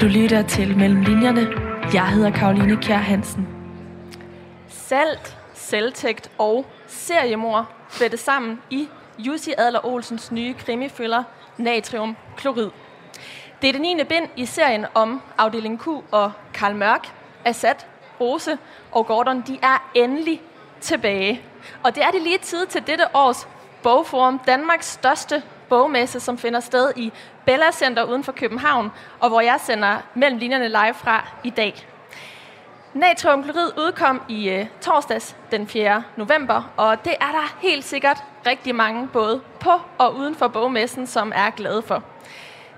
Du lytter til Mellem Linjerne. Jeg hedder Karoline Kjær Hansen. Salt, selvtægt og seriemor flettes sammen i Jussi Adler Olsens nye krimifølger Natriumklorid. Det er det 9. bind i serien om afdeling Q og Karl Mørk, Assad, Rose og Gordon. De er endelig tilbage. Og det er det lige tid til dette års Bogforum, Danmarks største bogmesse, som finder sted i Bella Center uden for København, og hvor jeg sender mellem linjerne live fra i dag. Natriumklorid udkom i øh, torsdags den 4. november, og det er der helt sikkert rigtig mange både på og uden for bogmessen, som er glade for.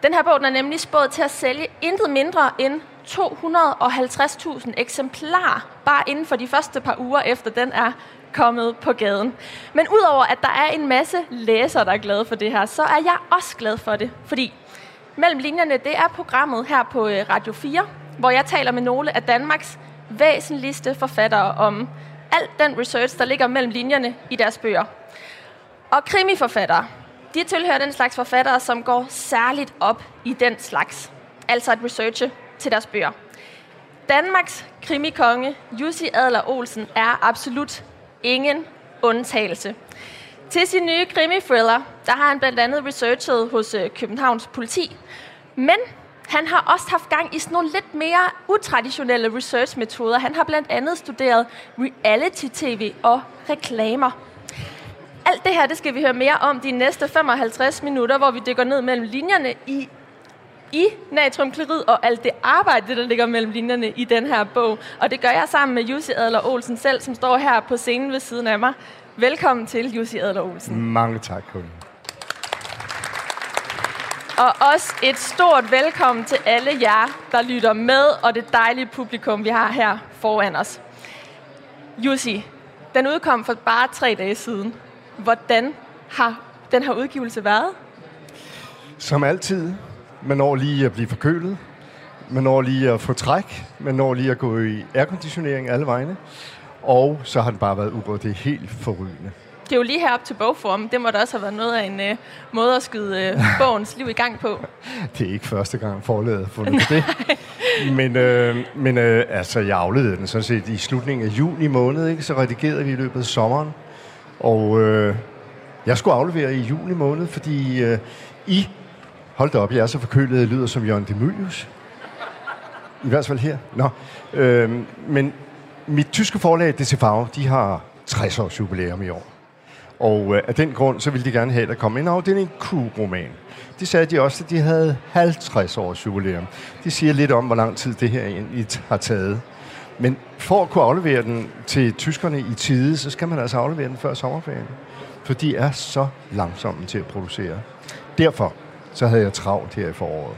Den her bog den er nemlig spået til at sælge intet mindre end 250.000 eksemplarer, bare inden for de første par uger efter den er kommet på gaden. Men udover at der er en masse læsere, der er glade for det her, så er jeg også glad for det. Fordi Mellem linjerne, det er programmet her på øh, Radio 4, hvor jeg taler med nogle af Danmarks væsentligste forfattere om alt den research, der ligger mellem linjerne i deres bøger. Og krimiforfattere, de tilhører den slags forfattere, som går særligt op i den slags. Altså at researche til deres bøger. Danmarks krimikonge, Jussi Adler Olsen, er absolut ingen undtagelse. Til sin nye krimi-thriller, der har han blandt andet researchet hos øh, Københavns politi. Men han har også haft gang i sådan nogle lidt mere utraditionelle research-metoder. Han har blandt andet studeret reality-tv og reklamer. Alt det her, det skal vi høre mere om de næste 55 minutter, hvor vi dykker ned mellem linjerne i i natriumklorid og alt det arbejde, der ligger mellem linjerne i den her bog. Og det gør jeg sammen med Jussi Adler Olsen selv, som står her på scenen ved siden af mig. Velkommen til, Jussi Adler Olsen. Mange tak, Colin. Og også et stort velkommen til alle jer, der lytter med, og det dejlige publikum, vi har her foran os. Jussi, den udkom for bare tre dage siden. Hvordan har den her udgivelse været? Som altid, man når lige at blive forkølet, man når lige at få træk, man når lige at gå i airconditionering alle vegne, og så har den bare været ubrød. Det er helt forrygende. Det er jo lige herop til bogform. Det må da også have været noget af en uh, måde at skyde uh, bogens liv i gang på. Det er ikke første gang forladet fundet det. men øh, men øh, altså, jeg afleverede den sådan set i slutningen af juni måned, ikke? så redigerede vi i løbet af sommeren. Og øh, jeg skulle aflevere i juni måned, fordi øh, I, hold da op, jeg er så forkølet, jeg lyder som Jørgen Demilius. I hvert fald her. Nå, Øhm, men mit tyske forlag, DCV, de har 60 års jubilæum i år. Og øh, af den grund, så ville de gerne have, at der kom en afdeling Q-roman. Det sagde de også, at de havde 50 års jubilæum. Det siger lidt om, hvor lang tid det her egentlig har taget. Men for at kunne aflevere den til tyskerne i tide, så skal man altså aflevere den før sommerferien. For de er så langsomme til at producere. Derfor så havde jeg travlt her i foråret.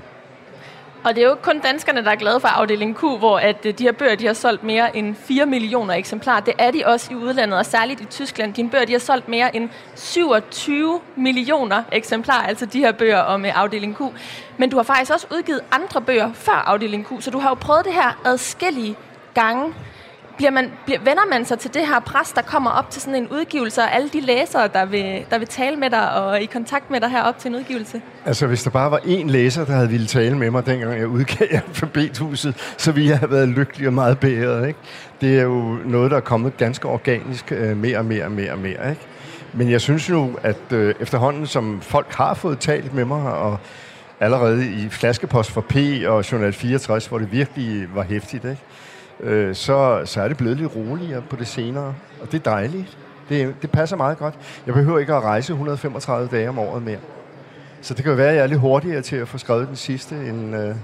Og det er jo ikke kun danskerne, der er glade for afdeling Q, hvor at øh, de her bøger de har solgt mere end 4 millioner eksemplarer. Det er de også i udlandet, og særligt i Tyskland. Dine bøger de har solgt mere end 27 millioner eksemplarer, altså de her bøger om øh, afdeling Q. Men du har faktisk også udgivet andre bøger før afdeling Q, så du har jo prøvet det her adskillige gange. Bliver man, bliver, vender man sig til det her pres, der kommer op til sådan en udgivelse, og alle de læsere, der vil, der vil tale med dig og i kontakt med dig her op til en udgivelse? Altså, hvis der bare var én læser, der havde ville tale med mig, dengang jeg udgav alfabethuset, så ville jeg have været lykkelig og meget bedre, ikke? Det er jo noget, der er kommet ganske organisk øh, mere og mere og mere og mere, ikke? Men jeg synes jo, at øh, efterhånden, som folk har fået talt med mig, og allerede i Flaskepost for P og Journal 64, hvor det virkelig var hæftigt, ikke? Øh, så, så er det blevet lidt roligere på det senere. Og det er dejligt. Det, det passer meget godt. Jeg behøver ikke at rejse 135 dage om året mere. Så det kan jo være, at jeg er lidt hurtigere til at få skrevet den sidste end øh,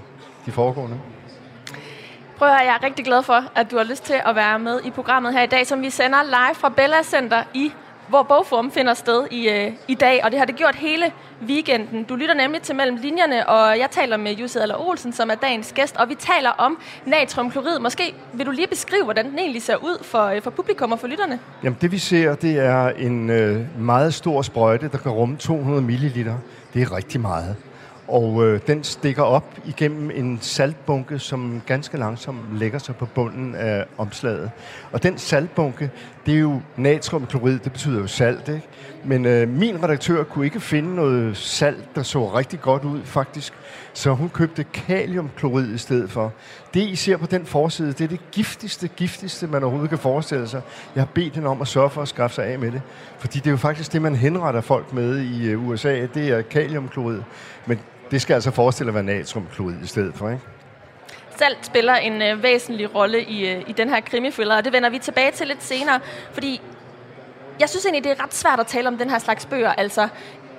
de foregående. Prøv at høre, jeg er rigtig glad for, at du har lyst til at være med i programmet her i dag, som vi sender live fra Bella Center i hvor Bogforum finder sted i, øh, i dag, og det har det gjort hele weekenden. Du lytter nemlig til Mellem Linjerne, og jeg taler med Jussi Adler Olsen, som er dagens gæst, og vi taler om natriumklorid. Måske vil du lige beskrive, hvordan den egentlig ser ud for, øh, for publikum og for lytterne? Jamen det vi ser, det er en øh, meget stor sprøjte, der kan rumme 200 ml. Det er rigtig meget. Og øh, den stikker op igennem en saltbunke, som ganske langsomt lægger sig på bunden af omslaget. Og den saltbunke, det er jo natriumklorid, det betyder jo salt, ikke? Men øh, min redaktør kunne ikke finde noget salt, der så rigtig godt ud, faktisk. Så hun købte kaliumklorid i stedet for. Det, I ser på den forside, det er det giftigste, giftigste, man overhovedet kan forestille sig. Jeg har bedt hende om at sørge for at skaffe sig af med det. Fordi det er jo faktisk det, man henretter folk med i øh, USA. Det er kaliumklorid. Men det skal altså forestille at være natriumklorid i stedet for, ikke? Salt spiller en øh, væsentlig rolle i, øh, i den her krimifølger, og det vender vi tilbage til lidt senere, fordi jeg synes egentlig, det er ret svært at tale om den her slags bøger, altså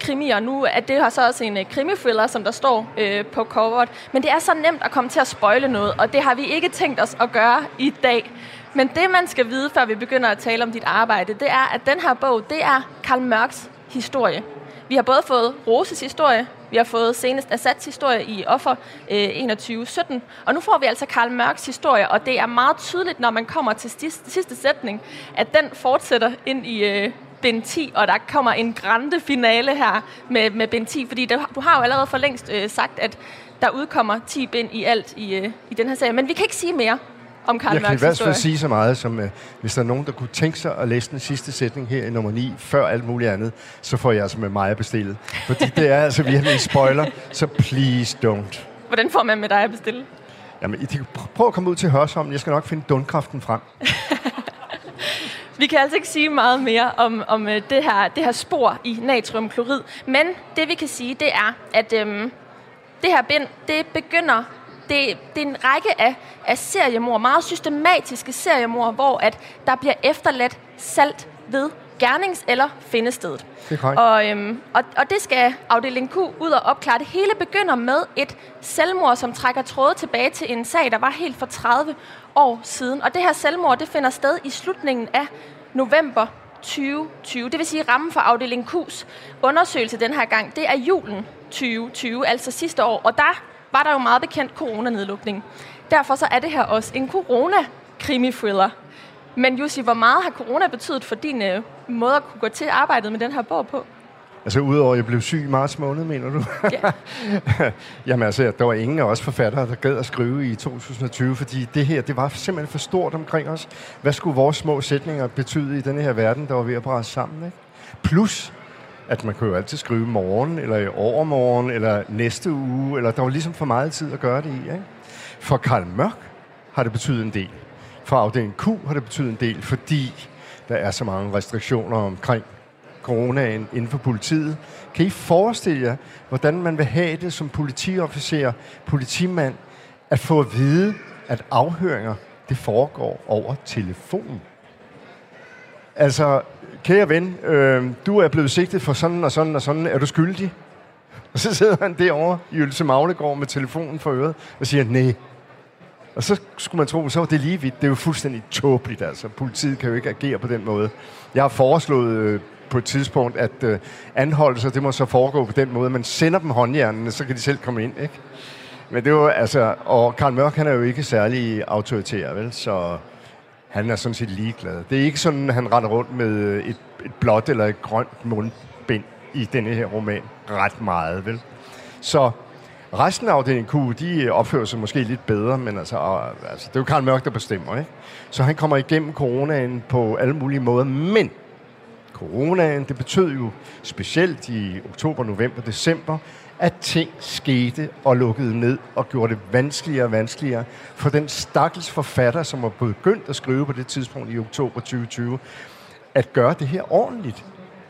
krimier nu, at det har så også en uh, som der står øh, på coveret. Men det er så nemt at komme til at spøjle noget, og det har vi ikke tænkt os at gøre i dag. Men det, man skal vide, før vi begynder at tale om dit arbejde, det er, at den her bog, det er Karl Mørks historie. Vi har både fået Roses historie, vi har fået senest Assads historie i Offer øh, 2117, og nu får vi altså Karl Mørks historie, og det er meget tydeligt, når man kommer til sidste, sidste sætning, at den fortsætter ind i øh, Ben 10, og der kommer en grande finale her med, med Ben 10, fordi der, du har jo allerede for længst øh, sagt, at der udkommer 10 bind i alt i, øh, i den her serie, men vi kan ikke sige mere om Karl Jeg Mørks kan i hvert fald sige så meget, som uh, hvis der er nogen, der kunne tænke sig at læse den sidste sætning her i nummer 9, før alt muligt andet, så får jeg altså med mig at bestille. Fordi det er altså virkelig en spoiler, så please don't. Hvordan får man med dig at bestille? Jamen, I kan pr- prøv at komme ud til Hørsholm. Jeg skal nok finde dundkraften frem. Vi kan altså ikke sige meget mere om, om øh, det, her, det her spor i natriumklorid, men det vi kan sige, det er, at øhm, det her bind, det begynder, det, det er en række af, af seriemord, meget systematiske seriemord, hvor at der bliver efterladt salt ved gernings- eller findestedet. Det er. Og, øhm, og, og det skal afdeling Q ud og opklare. Det hele begynder med et selvmord, som trækker tråde tilbage til en sag, der var helt for 30 år siden. Og det her selvmord, det finder sted i slutningen af november 2020. Det vil sige, rammen for afdeling Q's undersøgelse den her gang, det er julen 2020, altså sidste år. Og der var der jo meget bekendt coronanedlukning. Derfor så er det her også en corona-krimi-thriller. Men Jussi, hvor meget har corona betydet for din øh, måde at kunne gå til arbejdet med den her bog på? Altså, udover at jeg blev syg i marts måned, mener du? Ja. Jamen altså, der var ingen af os forfattere, der gad at skrive i 2020, fordi det her, det var simpelthen for stort omkring os. Hvad skulle vores små sætninger betyde i denne her verden, der var ved at bræse sammen, ikke? Plus, at man kunne jo altid skrive morgen, eller i overmorgen, eller næste uge, eller der var ligesom for meget tid at gøre det i, ikke? For Karl Mørk har det betydet en del. For afdeling Q har det betydet en del, fordi der er så mange restriktioner omkring coronaen inden for politiet. Kan I forestille jer, hvordan man vil have det som politiofficer, politimand, at få at vide, at afhøringer, det foregår over telefon? Altså, kære ven, øh, du er blevet sigtet for sådan og sådan og sådan. Er du skyldig? Og så sidder han derovre i Ølse Maglegård med telefonen for øret og siger, nej. Og så skulle man tro, så var det lige vidt. Det er jo fuldstændig tåbeligt, altså. Politiet kan jo ikke agere på den måde. Jeg har foreslået øh, på et tidspunkt, at øh, anholdelser, det må så foregå på den måde. Man sender dem håndjernene, så kan de selv komme ind, ikke? Men det var altså... Og Karl Mørk, han er jo ikke særlig autoritær, vel? Så han er sådan set ligeglad. Det er ikke sådan, han render rundt med øh, et, et blåt eller et grønt mundbind i denne her roman. Ret meget, vel? Så resten af afdelingen Q, de øh, opfører sig måske lidt bedre, men altså, og, altså det er jo Karl Mørk, der bestemmer, ikke? Så han kommer igennem coronaen på alle mulige måder, men coronaen, det betød jo specielt i oktober, november, december, at ting skete og lukkede ned og gjorde det vanskeligere og vanskeligere for den stakkels forfatter, som var begyndt at skrive på det tidspunkt i oktober 2020, at gøre det her ordentligt.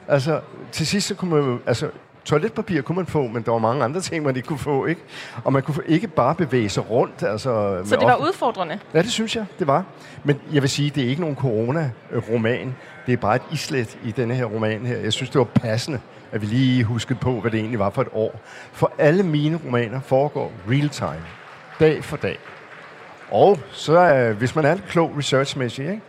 Altså, til sidst så kunne man jo, altså, toiletpapir kunne man få, men der var mange andre ting, man ikke kunne få, ikke? Og man kunne ikke bare bevæge sig rundt, altså... Så det var udfordrende. Ja, det synes jeg, det var. Men jeg vil sige, det er ikke nogen corona-roman. Det er bare et islet i denne her roman her. Jeg synes, det var passende, at vi lige huskede på, hvad det egentlig var for et år. For alle mine romaner foregår real time. Dag for dag. Og så, øh, hvis man er lidt klog researchmæssigt, ikke?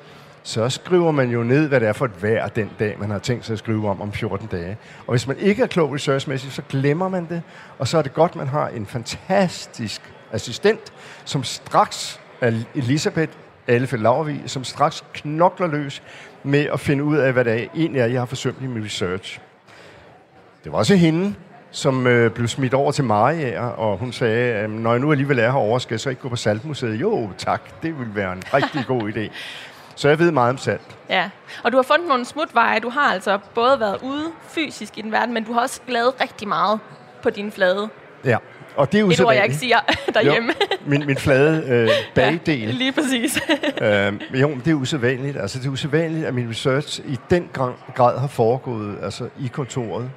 Så skriver man jo ned, hvad det er for et vejr den dag, man har tænkt sig at skrive om om 14 dage. Og hvis man ikke er klog researchmæssigt, så glemmer man det. Og så er det godt, man har en fantastisk assistent, som straks er Elisabeth Alfe Laurvig, som straks knokler løs med at finde ud af, hvad det er, egentlig er, jeg har forsømt i min research. Det var også hende, som øh, blev smidt over til Maria, og hun sagde, at når jeg nu alligevel er herovre, skal jeg så ikke gå på Saltmuseet? Jo, tak, det vil være en rigtig god idé. Så jeg ved meget om salt. Ja, og du har fundet nogle smutveje. Du har altså både været ude fysisk i den verden, men du har også lavet rigtig meget på din flade. Ja, og det er Et ord, jeg ikke siger derhjemme. Jo, min, min flade øh, bagdel. Ja, lige præcis. øh, jo, men det er usædvanligt. Altså, det er usædvanligt, at min research i den grad, grad har foregået altså, i kontoret.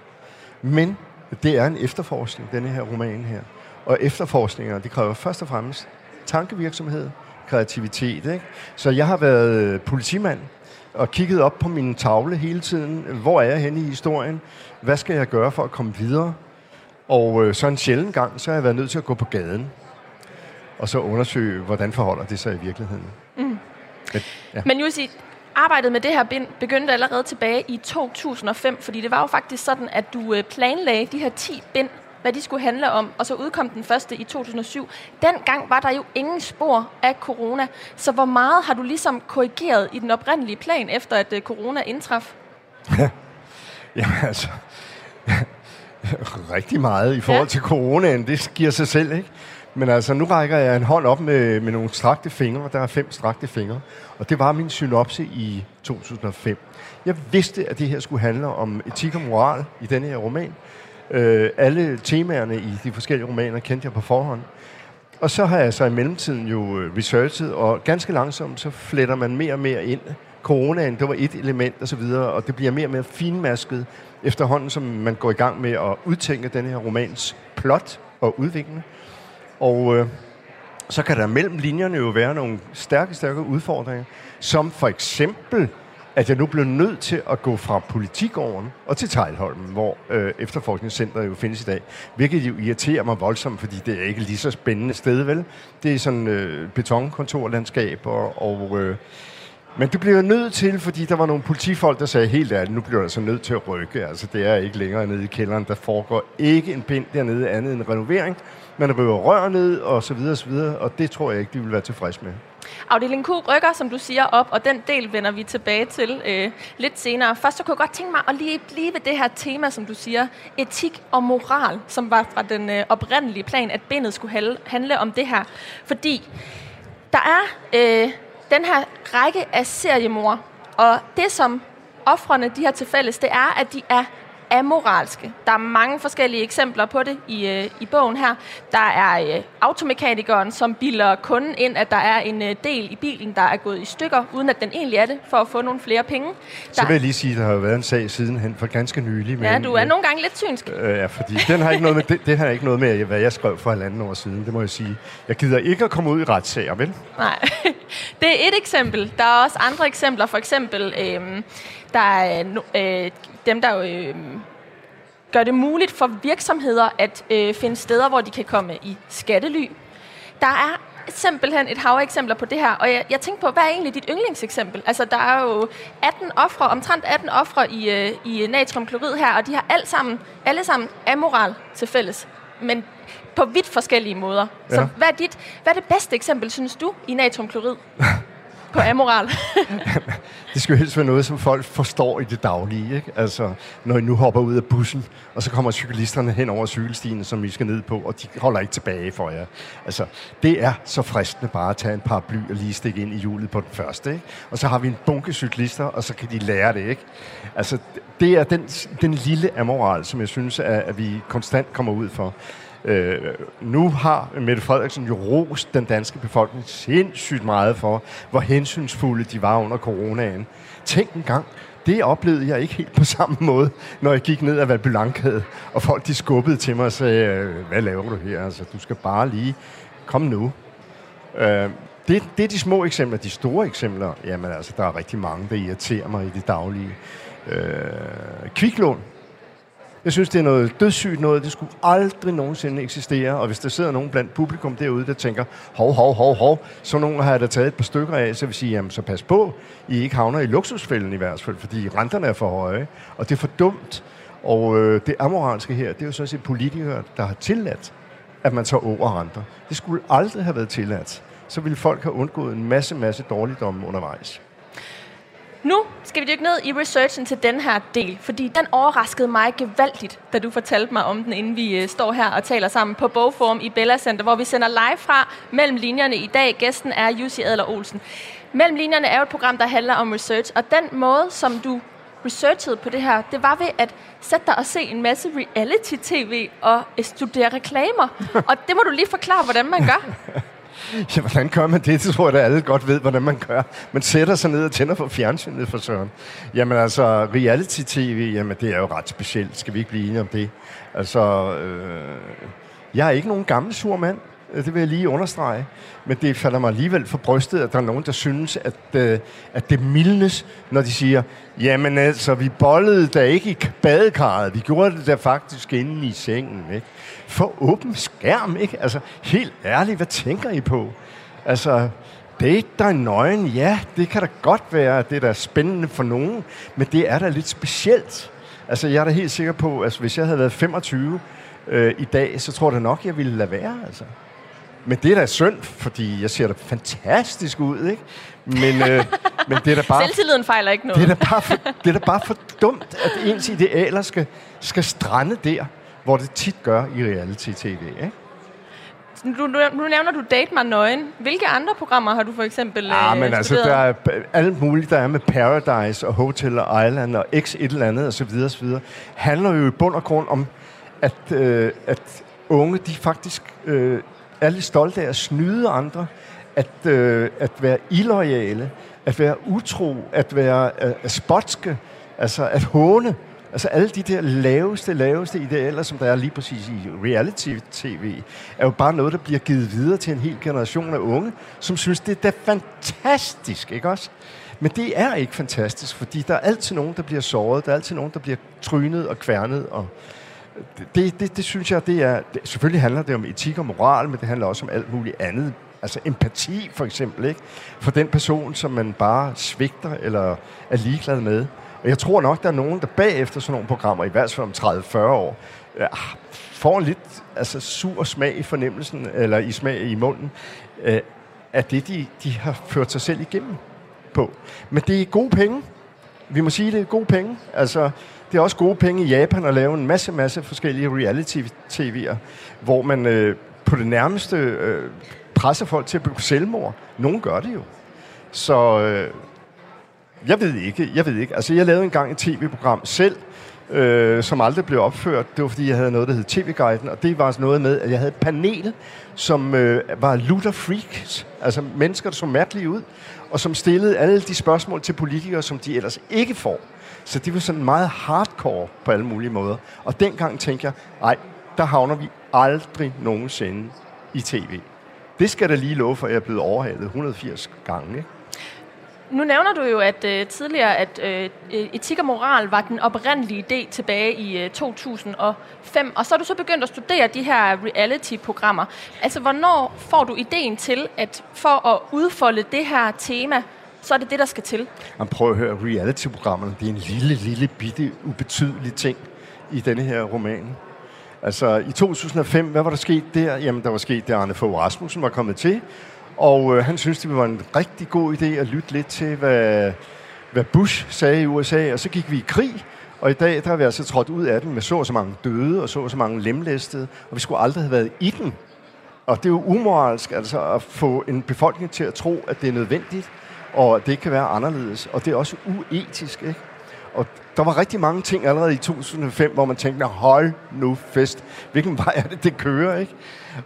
Men det er en efterforskning, denne her roman her. Og efterforskninger, det kræver først og fremmest tankevirksomhed, kreativitet. Ikke? Så jeg har været politimand og kigget op på min tavle hele tiden. Hvor er jeg henne i historien? Hvad skal jeg gøre for at komme videre? Og øh, så en sjælden gang, så har jeg været nødt til at gå på gaden og så undersøge, hvordan forholder det sig i virkeligheden. Mm. Men, ja. Men Jussi, arbejdet med det her bind begyndte allerede tilbage i 2005, fordi det var jo faktisk sådan, at du øh, planlagde de her 10 bind, hvad de skulle handle om, og så udkom den første i 2007. Dengang var der jo ingen spor af corona, så hvor meget har du ligesom korrigeret i den oprindelige plan, efter at øh, corona indtraf? Jamen altså, rigtig meget i forhold ja. til coronaen. Det giver sig selv, ikke? Men altså, nu rækker jeg en hånd op med, med nogle strakte fingre. Der er fem strakte fingre. Og det var min synopse i 2005. Jeg vidste, at det her skulle handle om etik og moral i denne her roman. Øh, alle temaerne i de forskellige romaner kendte jeg på forhånd. Og så har jeg så i mellemtiden jo øh, researchet, og ganske langsomt så fletter man mere og mere ind. Coronaen, det var et element og så videre, og det bliver mere og mere finmasket efterhånden, som man går i gang med at udtænke den her romans plot og udvikling. Og øh, så kan der mellem linjerne jo være nogle stærke, stærke udfordringer, som for eksempel, at jeg nu blev nødt til at gå fra politikåren og til Tejlholmen, hvor øh, efterforskningscenteret jo findes i dag. Hvilket jo irriterer mig voldsomt, fordi det er ikke lige så spændende sted, vel? Det er sådan øh, betonkontorlandskab, og, og øh, men du bliver nødt til, fordi der var nogle politifolk, der sagde helt ærligt, nu bliver der så altså nødt til at rykke. Altså, det er ikke længere nede i kælderen. Der foregår ikke en pind dernede andet end renovering. Man river rør ned, og så videre, og så videre, og det tror jeg ikke, de vil være tilfreds med. Afdeling Q rykker, som du siger, op, og den del vender vi tilbage til øh, lidt senere. Først så kunne jeg godt tænke mig at lige blive ved det her tema, som du siger, etik og moral, som var fra den øh, oprindelige plan, at bindet skulle handle om det her. Fordi der er øh, den her række af seriemor, og det som offrene de har til fælles, det er, at de er amoralske. Der er mange forskellige eksempler på det i, øh, i bogen her. Der er øh, automekanikeren, som bilder kunden ind, at der er en øh, del i bilen, der er gået i stykker, uden at den egentlig er det, for at få nogle flere penge. Der... Så vil jeg lige sige, at der har været en sag sidenhen for ganske nylig. Ja, du er nogle gange lidt synsk. Øh, ja, fordi den har ikke noget med, det, det har ikke noget med, hvad jeg skrev for halvanden år siden, det må jeg sige. Jeg gider ikke at komme ud i retssager, vel? Nej, det er et eksempel. Der er også andre eksempler. For eksempel, øh, der er øh, dem, der øh, gør det muligt for virksomheder at øh, finde steder, hvor de kan komme i skattely. Der er simpelthen et hav eksempler på det her, og jeg, jeg tænkte på, hvad er egentlig dit yndlingseksempel? Altså, der er jo 18 ofre, omtrent 18 ofre i, øh, i natriumklorid her, og de har alle sammen, alle sammen amoral til fælles, men på vidt forskellige måder. Ja. Så hvad er, dit, hvad er det bedste eksempel, synes du, i natriumklorid? på amoral. det skal jo helst være noget, som folk forstår i det daglige. Ikke? Altså, når I nu hopper ud af bussen, og så kommer cyklisterne hen over cykelstien, som I skal ned på, og de holder ikke tilbage for jer. Altså, det er så fristende bare at tage en par bly og lige stikke ind i hjulet på den første. Ikke? Og så har vi en bunke cyklister, og så kan de lære det. Ikke? Altså, det er den, den lille amoral, som jeg synes, at, at vi konstant kommer ud for. Øh, nu har Mette Frederiksen jo rost den danske befolkning sindssygt meget for, hvor hensynsfulde de var under coronaen. Tænk en gang, det oplevede jeg ikke helt på samme måde, når jeg gik ned ad Valbylankade, og folk de skubbede til mig og sagde, øh, hvad laver du her? Altså, du skal bare lige, kom nu. Øh, det, det er de små eksempler. De store eksempler, jamen altså, der er rigtig mange, der irriterer mig i det daglige. Øh, kviklån jeg synes, det er noget dødssygt noget. Det skulle aldrig nogensinde eksistere. Og hvis der sidder nogen blandt publikum derude, der tænker, hov, hov, hov, hov, så nogen har jeg da taget et par stykker af, så vil sige, jamen så pas på, I ikke havner i luksusfælden i hvert fald, fordi renterne er for høje. Og det er for dumt. Og øh, det amoralske her, det er jo sådan set politikere, der har tilladt, at man tager over renter. Det skulle aldrig have været tilladt. Så ville folk have undgået en masse, masse dårligdomme undervejs. Nu skal vi dykke ned i researchen til den her del, fordi den overraskede mig gevaldigt, da du fortalte mig om den, inden vi øh, står her og taler sammen på Bogforum i Bella Center, hvor vi sender live fra mellem linjerne i dag. Gæsten er Jussi Adler Olsen. Mellem linjerne er jo et program, der handler om research, og den måde, som du researchede på det her, det var ved at sætte dig og se en masse reality-tv og studere reklamer. og det må du lige forklare, hvordan man gør. Ja, hvordan gør man det? Det tror jeg, at alle godt ved, hvordan man gør. Man sætter sig ned og tænder for fjernsynet for søren. Jamen altså, reality-tv, jamen det er jo ret specielt. Skal vi ikke blive enige om det? Altså, øh, jeg er ikke nogen gammel sur mand. Øh, det vil jeg lige understrege. Men det falder mig alligevel for brystet, at der er nogen, der synes, at, øh, at det mildnes, når de siger, jamen altså, vi bollede da ikke i badekarret. Vi gjorde det da faktisk inde i sengen. Ikke? For åben skærm, ikke? Altså, helt ærligt, hvad tænker I på? Altså, date dig nøgen, ja, det kan da godt være, at det er da spændende for nogen, men det er da lidt specielt. Altså, jeg er da helt sikker på, at hvis jeg havde været 25 øh, i dag, så tror jeg da nok, jeg ville lade være, altså. Men det er da synd, fordi jeg ser da fantastisk ud, ikke? Men, øh, men det er da bare... Selvtilliden fejler ikke noget. Det er da bare for, det er da bare for dumt, at ens idealer skal, skal strande der, hvor det tit gør i reality-tv, ikke? Nu, nu, nu nævner du Date mig nøgen. Hvilke andre programmer har du for eksempel Ja, øh, men altså, der er alt muligt, der er med Paradise og Hotel Island og X et eller andet, og så videre, og så videre. Handler jo i bund og grund om, at, øh, at unge, de faktisk øh, er lidt stolte af at snyde andre, at, øh, at være illoyale, at være utro, at være øh, spotske, altså at håne. Altså alle de der laveste, laveste idealer, som der er lige præcis i reality-tv, er jo bare noget, der bliver givet videre til en hel generation af unge, som synes, det er da fantastisk, ikke også? Men det er ikke fantastisk, fordi der er altid nogen, der bliver såret, der er altid nogen, der bliver trynet og kværnet, og det, det, det synes jeg, det er... Det, selvfølgelig handler det om etik og moral, men det handler også om alt muligt andet. Altså empati, for eksempel, ikke? For den person, som man bare svigter eller er ligeglad med. Og jeg tror nok, der er nogen, der bagefter sådan nogle programmer, i hvert fald om 30-40 år, ja, får en lidt altså, sur smag i fornemmelsen, eller i smag i munden, øh, af det, de, de har ført sig selv igennem på. Men det er gode penge. Vi må sige, det er gode penge. Altså, det er også gode penge i Japan at lave en masse, masse forskellige reality-tv'er, hvor man øh, på det nærmeste øh, presser folk til at begå selvmord. Nogle gør det jo. Så øh, jeg ved ikke, jeg ved ikke. Altså, jeg lavede engang et tv-program selv, øh, som aldrig blev opført. Det var, fordi jeg havde noget, der hed TV-guiden, og det var noget med, at jeg havde et panel, som øh, var lutter freaks, altså mennesker, der så mærkelige ud, og som stillede alle de spørgsmål til politikere, som de ellers ikke får. Så det var sådan meget hardcore på alle mulige måder. Og dengang tænkte jeg, nej, der havner vi aldrig nogensinde i tv. Det skal der lige love for, at jeg er blevet overhalet 180 gange. Ikke? Nu nævner du jo at øh, tidligere, at øh, e- etik og moral var den oprindelige idé tilbage i øh, 2005, og så er du så begyndt at studere de her reality-programmer. Altså, hvornår får du ideen til, at for at udfolde det her tema, så er det det, der skal til? Man prøver at høre, reality-programmerne, det er en lille, lille, bitte, ubetydelig ting i denne her roman. Altså, i 2005, hvad var der sket der? Jamen, der var sket, det, Arne Fogh Rasmussen var kommet til, og øh, han synes, det var en rigtig god idé at lytte lidt til, hvad, hvad Bush sagde i USA, og så gik vi i krig, og i dag der har vi altså trådt ud af den med så og så mange døde, og så og så mange lemlæstede, og vi skulle aldrig have været i den. Og det er jo umoralsk altså, at få en befolkning til at tro, at det er nødvendigt, og det kan være anderledes, og det er også uetisk, ikke? Og der var rigtig mange ting allerede i 2005, hvor man tænkte, hold nu fest, hvilken vej er det, det kører, ikke?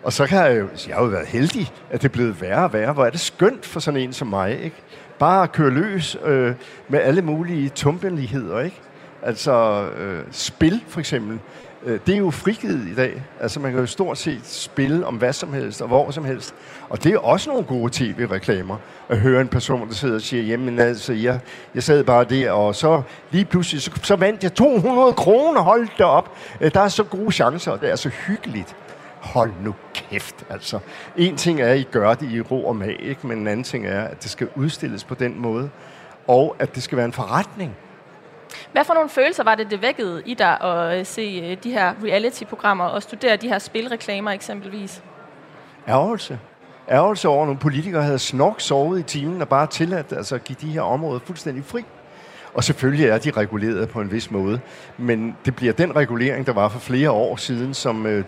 Og så kan jeg jo, jeg har jo været heldig, at det er blevet værre og værre. Hvor er det skønt for sådan en som mig, ikke? Bare at køre løs øh, med alle mulige tumpenligheder, ikke? Altså, øh, spil for eksempel. Øh, det er jo frigivet i dag. Altså, man kan jo stort set spille om hvad som helst og hvor som helst. Og det er også nogle gode tv-reklamer. At høre en person, der sidder og siger, jamen altså, jeg, jeg sad bare der, og så lige pludselig, så, så vandt jeg 200 kroner, hold da op. Øh, der er så gode chancer, og det er så hyggeligt. Hold nu kæft, altså. En ting er, at I gør det i ro og mag, ikke? men en anden ting er, at det skal udstilles på den måde, og at det skal være en forretning. Hvad for nogle følelser var det, det vækkede i dig at øh, se øh, de her reality-programmer og studere de her spilreklamer eksempelvis? Ærgelse. Ærgelse over, at nogle politikere havde snork sovet i timen og bare tilladt altså, at give de her områder fuldstændig fri. Og selvfølgelig er de reguleret på en vis måde, men det bliver den regulering, der var for flere år siden, som, øh,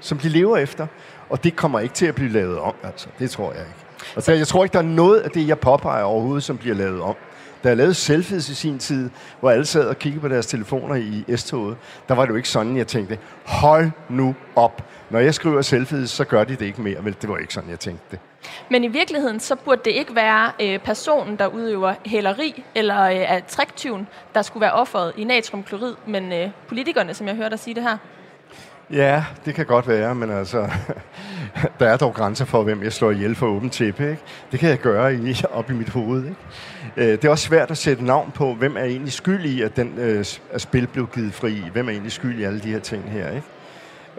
som de lever efter. Og det kommer ikke til at blive lavet om, altså. Det tror jeg ikke. Og der, jeg tror ikke, der er noget af det, jeg påpeger overhovedet, som bliver lavet om. Da jeg lavede selfies i sin tid, hvor alle sad og kiggede på deres telefoner i S-toget, der var det jo ikke sådan, jeg tænkte, hold nu op. Når jeg skriver selfies, så gør de det ikke mere. Vel, det var ikke sådan, jeg tænkte det. Men i virkeligheden, så burde det ikke være øh, personen, der udøver hæleri eller øh, er triktyven, der skulle være offeret i natriumklorid, men øh, politikerne, som jeg hørte dig sige det her. Ja, det kan godt være, men altså, der er dog grænser for, hvem jeg slår ihjel for åben tæppe. Ikke? Det kan jeg gøre i, op i mit hoved. Ikke? Øh, det er også svært at sætte navn på, hvem er egentlig skyld i, at den øh, at spil blev givet fri. Hvem er egentlig skyld i alle de her ting her. Ikke?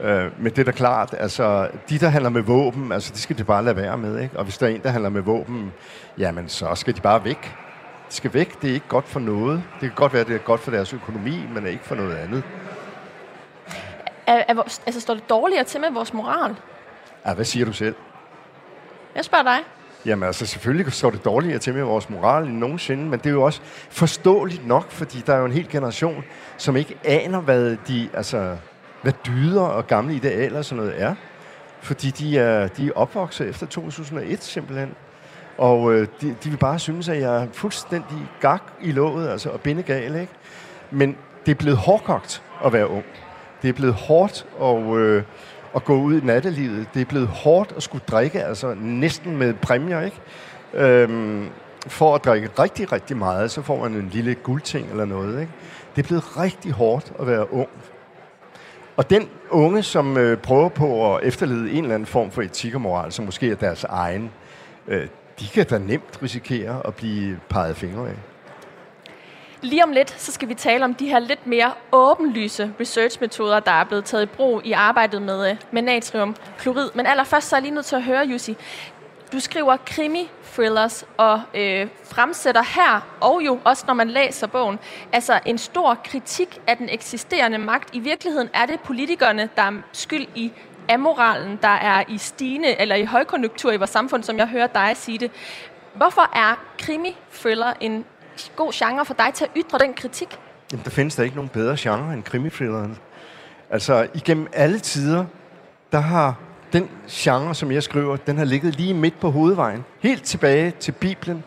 Øh, men det er da klart, altså, de, der handler med våben, altså, de skal de bare lade være med. Ikke? Og hvis der er en, der handler med våben, jamen, så skal de bare væk. De skal væk. Det er ikke godt for noget. Det kan godt være, det er godt for deres økonomi, men er ikke for noget andet. Er, er, altså, står det dårligere til med vores moral? Ja, hvad siger du selv? Jeg spørger dig. Jamen altså, selvfølgelig står det dårligere til med vores moral end nogensinde, men det er jo også forståeligt nok, fordi der er jo en hel generation, som ikke aner, hvad de, altså, hvad dyder og gamle idealer og sådan noget er. Fordi de er, de er opvokset efter 2001 simpelthen. Og øh, de, de vil bare synes, at jeg er fuldstændig gak i låget, altså, og bindegal, ikke? Men det er blevet hårdkogt at være ung. Det er blevet hårdt at, øh, at gå ud i nattelivet. Det er blevet hårdt at skulle drikke, altså næsten med præmier, ikke? Øhm, for at drikke rigtig, rigtig meget, så får man en lille guldting eller noget, ikke? Det er blevet rigtig hårdt at være ung. Og den unge, som øh, prøver på at efterlede en eller anden form for etik og moral, som måske er deres egen, øh, de kan da nemt risikere at blive peget fingre af. Lige om lidt, så skal vi tale om de her lidt mere åbenlyse researchmetoder, der er blevet taget i brug i arbejdet med, øh, med natriumklorid. Men allerførst så er jeg lige nødt til at høre, Jussi. Du skriver krimi-thrillers og øh, fremsætter her, og jo også når man læser bogen, altså en stor kritik af den eksisterende magt. I virkeligheden er det politikerne, der er skyld i amoralen, der er i stigende eller i højkonjunktur i vores samfund, som jeg hører dig sige det. Hvorfor er krimi-thriller en god genre for dig til at ytre den kritik? Jamen, der findes der ikke nogen bedre genre end krimithrilleren. Altså, igennem alle tider, der har den genre, som jeg skriver, den har ligget lige midt på hovedvejen. Helt tilbage til Bibelen.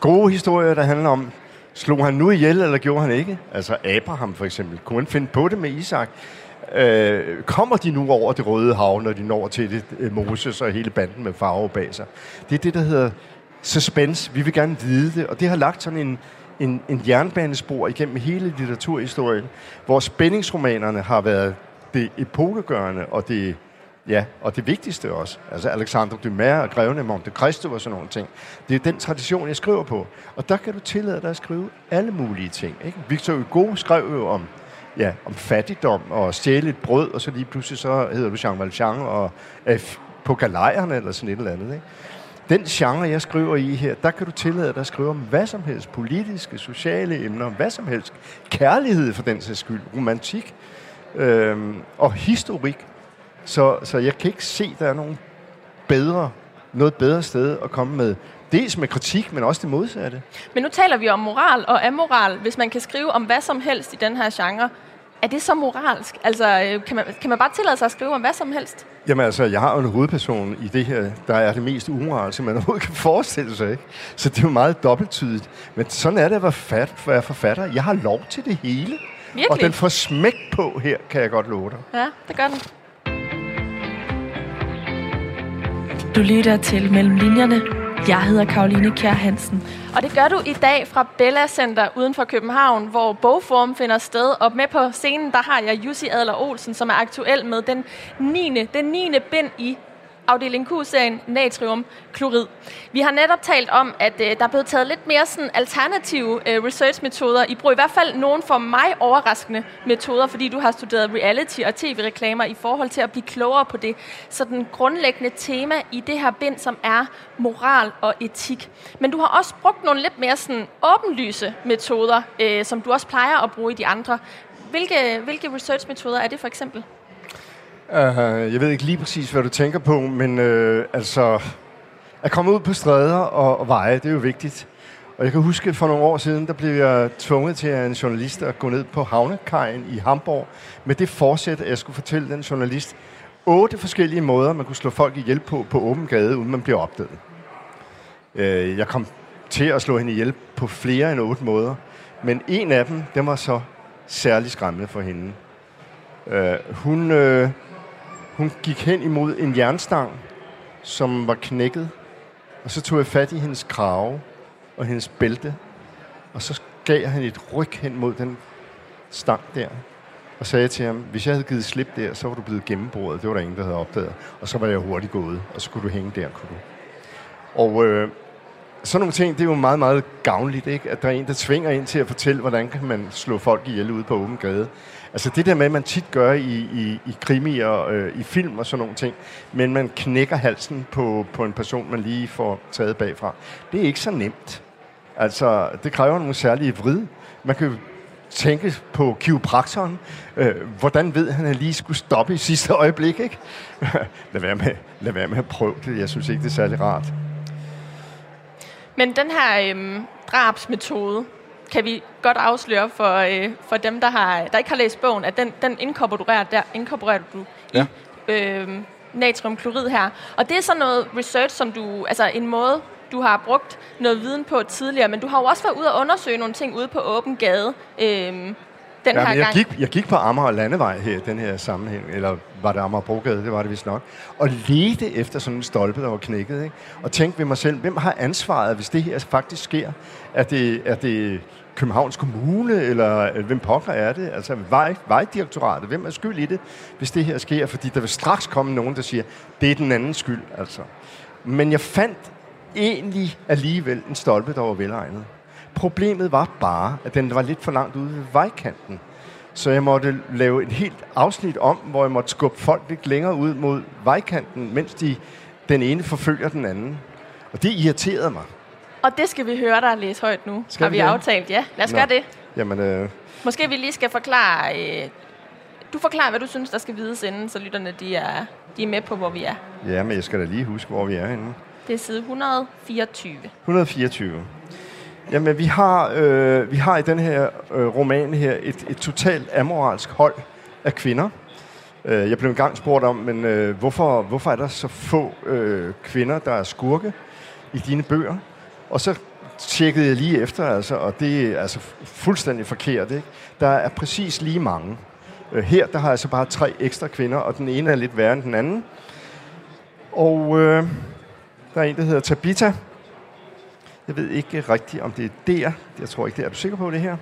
Gode historier, der handler om, slog han nu ihjel, eller gjorde han ikke? Altså Abraham for eksempel. Kunne han finde på det med Isak? Øh, kommer de nu over det røde hav, når de når til det, øh, Moses og hele banden med farve bag sig? Det er det, der hedder suspense. Vi vil gerne vide det, og det har lagt sådan en, en, en jernbanespor igennem hele litteraturhistorien, hvor spændingsromanerne har været det epokegørende og det, ja, og det vigtigste også. Altså Alexandre Dumas og Grevene Monte Cristo og sådan nogle ting. Det er den tradition, jeg skriver på. Og der kan du tillade dig at skrive alle mulige ting. Ikke? Victor Hugo skrev jo om, ja, om fattigdom og stjæle et brød, og så lige pludselig så hedder du Jean Valjean og F på galejerne eller sådan et eller andet. Ikke? Den genre, jeg skriver i her, der kan du tillade dig at skrive om hvad som helst. Politiske, sociale emner, hvad som helst. Kærlighed for den sags skyld. Romantik. Øhm, og historik. Så, så jeg kan ikke se, der er nogen bedre, noget bedre sted at komme med dels med kritik, men også det modsatte. Men nu taler vi om moral og amoral. Hvis man kan skrive om hvad som helst i den her genre, er det så moralsk? Altså, øh, kan man, kan man bare tillade sig at skrive om hvad som helst? Jamen altså, jeg har jo en hovedperson i det her, der er det mest umoralske, man overhovedet kan forestille sig, ikke? Så det er jo meget dobbelttydigt. Men sådan er det at være, fat, at være forfatter. Jeg har lov til det hele. Virkelig? Og den får smæk på her, kan jeg godt love dig. Ja, det gør den. Du lytter til Mellem Linjerne jeg hedder Karoline Kjær Hansen. Og det gør du i dag fra Bella Center uden for København, hvor bogform finder sted. Og med på scenen, der har jeg Jussi Adler Olsen, som er aktuel med den 9. Den 9. bind i afdeling Q-serien natrium klorid. Vi har netop talt om, at øh, der er blevet taget lidt mere sådan alternative øh, research-metoder i brug. I hvert fald nogle for mig overraskende metoder, fordi du har studeret reality og tv-reklamer i forhold til at blive klogere på det. Så den grundlæggende tema i det her bind, som er moral og etik. Men du har også brugt nogle lidt mere sådan åbenlyse metoder, øh, som du også plejer at bruge i de andre. Hvilke, hvilke research-metoder er det for eksempel? Uh, jeg ved ikke lige præcis, hvad du tænker på, men uh, altså, at komme ud på stræder og, og veje, det er jo vigtigt. Og jeg kan huske, at for nogle år siden, der blev jeg tvunget til at en journalist at gå ned på havnekajen i Hamburg med det forsæt, at jeg skulle fortælle den journalist otte forskellige måder, man kunne slå folk ihjel på på åben gade, uden man bliver opdaget. Uh, jeg kom til at slå hende ihjel på flere end otte måder, men en af dem, den var så særlig skræmmende for hende. Uh, hun, Uh, hun gik hen imod en jernstang, som var knækket, og så tog jeg fat i hendes krave og hendes bælte, og så gav jeg hende et ryg hen mod den stang der, og sagde til ham, hvis jeg havde givet slip der, så var du blevet gennemboret. Det var der ingen, der havde opdaget. Og så var jeg hurtigt gået, og så kunne du hænge der, kunne du. Og øh, sådan nogle ting, det er jo meget, meget gavnligt, ikke? At der er en, der tvinger ind til at fortælle, hvordan kan man slå folk ihjel ude på åben gade. Altså det der med, at man tit gør i, i, i krimier, øh, i film og sådan nogle ting, men man knækker halsen på, på en person, man lige får taget bagfra. Det er ikke så nemt. Altså, det kræver nogle særlige vrid. Man kan tænke på kiropraktoren. Øh, hvordan ved han, at han lige skulle stoppe i sidste øjeblik, ikke? lad, være med, lad være med at prøve det. Jeg synes ikke, det er særlig rart. Men den her øhm, drabsmetode, kan vi godt afsløre for, øh, for dem, der, har, der ikke har læst bogen, at den, den inkorporerer, der, inkorporerer du Ja. i øh, natriumklorid her. Og det er sådan noget research, som du, altså en måde, du har brugt noget viden på tidligere, men du har jo også været ude og undersøge nogle ting ude på åben gade øh, den Ja, her men jeg, gang. gik, jeg gik på Amager Landevej her i den her sammenhæng, eller var det Amager Brogade, det var det vist nok, og ledte efter sådan en stolpe, der var knækket, ikke? og tænkte ved mig selv, hvem har ansvaret, hvis det her faktisk sker? Er det, er det Københavns Kommune, eller hvem pokker er det? Altså vej, Vejdirektoratet, hvem er skyld i det, hvis det her sker? Fordi der vil straks komme nogen, der siger, det er den anden skyld, altså. Men jeg fandt egentlig alligevel en stolpe, der var velegnet. Problemet var bare, at den var lidt for langt ude ved vejkanten. Så jeg måtte lave et helt afsnit om, hvor jeg måtte skubbe folk lidt længere ud mod vejkanten, mens de, den ene forfølger den anden. Og det irriterede mig. Og det skal vi høre dig læse højt nu, Skal har vi vi aftalt. Ja, lad os Nå. gøre det. Jamen, øh, Måske vi lige skal forklare... Øh, du forklarer, hvad du synes, der skal vides inden, så lytterne de er, de er med på, hvor vi er. ja, men jeg skal da lige huske, hvor vi er henne. Det er side 124. 124. Jamen, vi har, øh, vi har i den her øh, roman her et, et totalt amoralsk hold af kvinder. Øh, jeg blev engang spurgt om, men øh, hvorfor, hvorfor er der så få øh, kvinder, der er skurke i dine bøger? Og så tjekkede jeg lige efter, altså, og det er altså fuldstændig forkert. Ikke? Der er præcis lige mange. Øh, her der har jeg så bare tre ekstra kvinder, og den ene er lidt værre end den anden. Og øh, der er en, der hedder Tabita, jeg ved ikke rigtigt, om det er der. Jeg tror ikke det. Er du sikker på det her?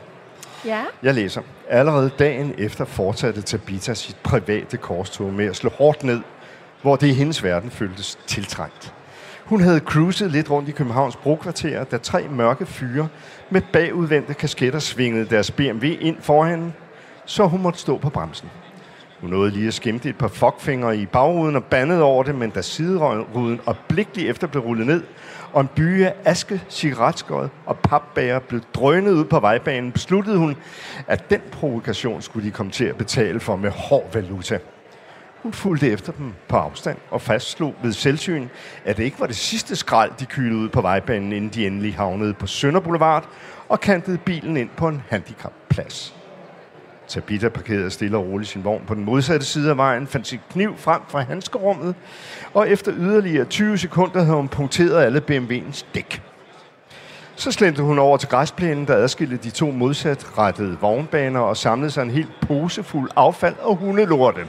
Ja. Jeg læser. Allerede dagen efter fortsatte Tabitha sit private korstog med at slå hårdt ned, hvor det i hendes verden føltes tiltrængt. Hun havde cruiset lidt rundt i Københavns brokvarter, da tre mørke fyre med bagudvendte kasketter svingede deres BMW ind for hende, så hun måtte stå på bremsen. Hun nåede lige at skimte et par fuckfingre i bagruden og bandede over det, men da sideruden øjeblikkeligt efter blev rullet ned, og en by af aske, cigaretskod og papbager blev drønet ud på vejbanen, besluttede hun, at den provokation skulle de komme til at betale for med hård valuta. Hun fulgte efter dem på afstand og fastslog ved selvsyn, at det ikke var det sidste skrald, de kylede ud på vejbanen, inden de endelig havnede på Sønder Boulevard og kantede bilen ind på en handicapplads. Tabitha parkerede stille og roligt sin vogn på den modsatte side af vejen, fandt sit kniv frem fra handskerummet, og efter yderligere 20 sekunder havde hun punkteret alle BMW'ens dæk. Så slendte hun over til græsplænen, der adskilte de to modsatrettede vognbaner og samlede sig en helt posefuld affald og hundelorte.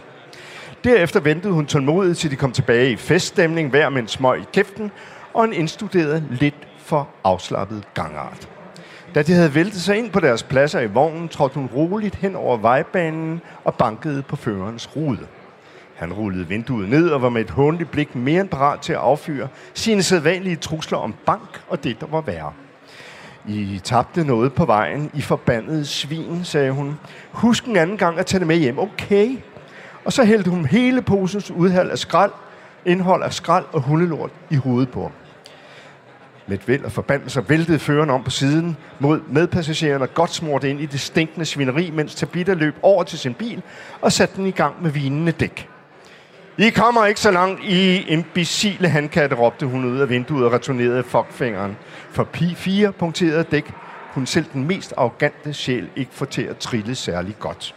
Derefter ventede hun tålmodigt, til de kom tilbage i feststemning, hver med en smøg i kæften og en indstuderet, lidt for afslappet gangart. Da de havde væltet sig ind på deres pladser i vognen, trådte hun roligt hen over vejbanen og bankede på førerens rude. Han rullede vinduet ned og var med et håndligt blik mere end parat til at affyre sine sædvanlige trusler om bank og det, der var værre. I tabte noget på vejen, I forbandede svin, sagde hun. Husk en anden gang at tage det med hjem, okay? Og så hældte hun hele posens udhold af skrald, indhold af skrald og hundelort i hovedet på ham. Med et væld af forbandelser væltede føreren om på siden mod medpassagererne og godt smurt ind i det stinkende svineri, mens Tabitha løb over til sin bil og satte den i gang med vinende dæk. I kommer ikke så langt, I imbecile handkatte, råbte hun ud af vinduet og returnerede fuckfingeren. For Pi 4 punkterede dæk kunne selv den mest arrogante sjæl ikke få til at trille særlig godt.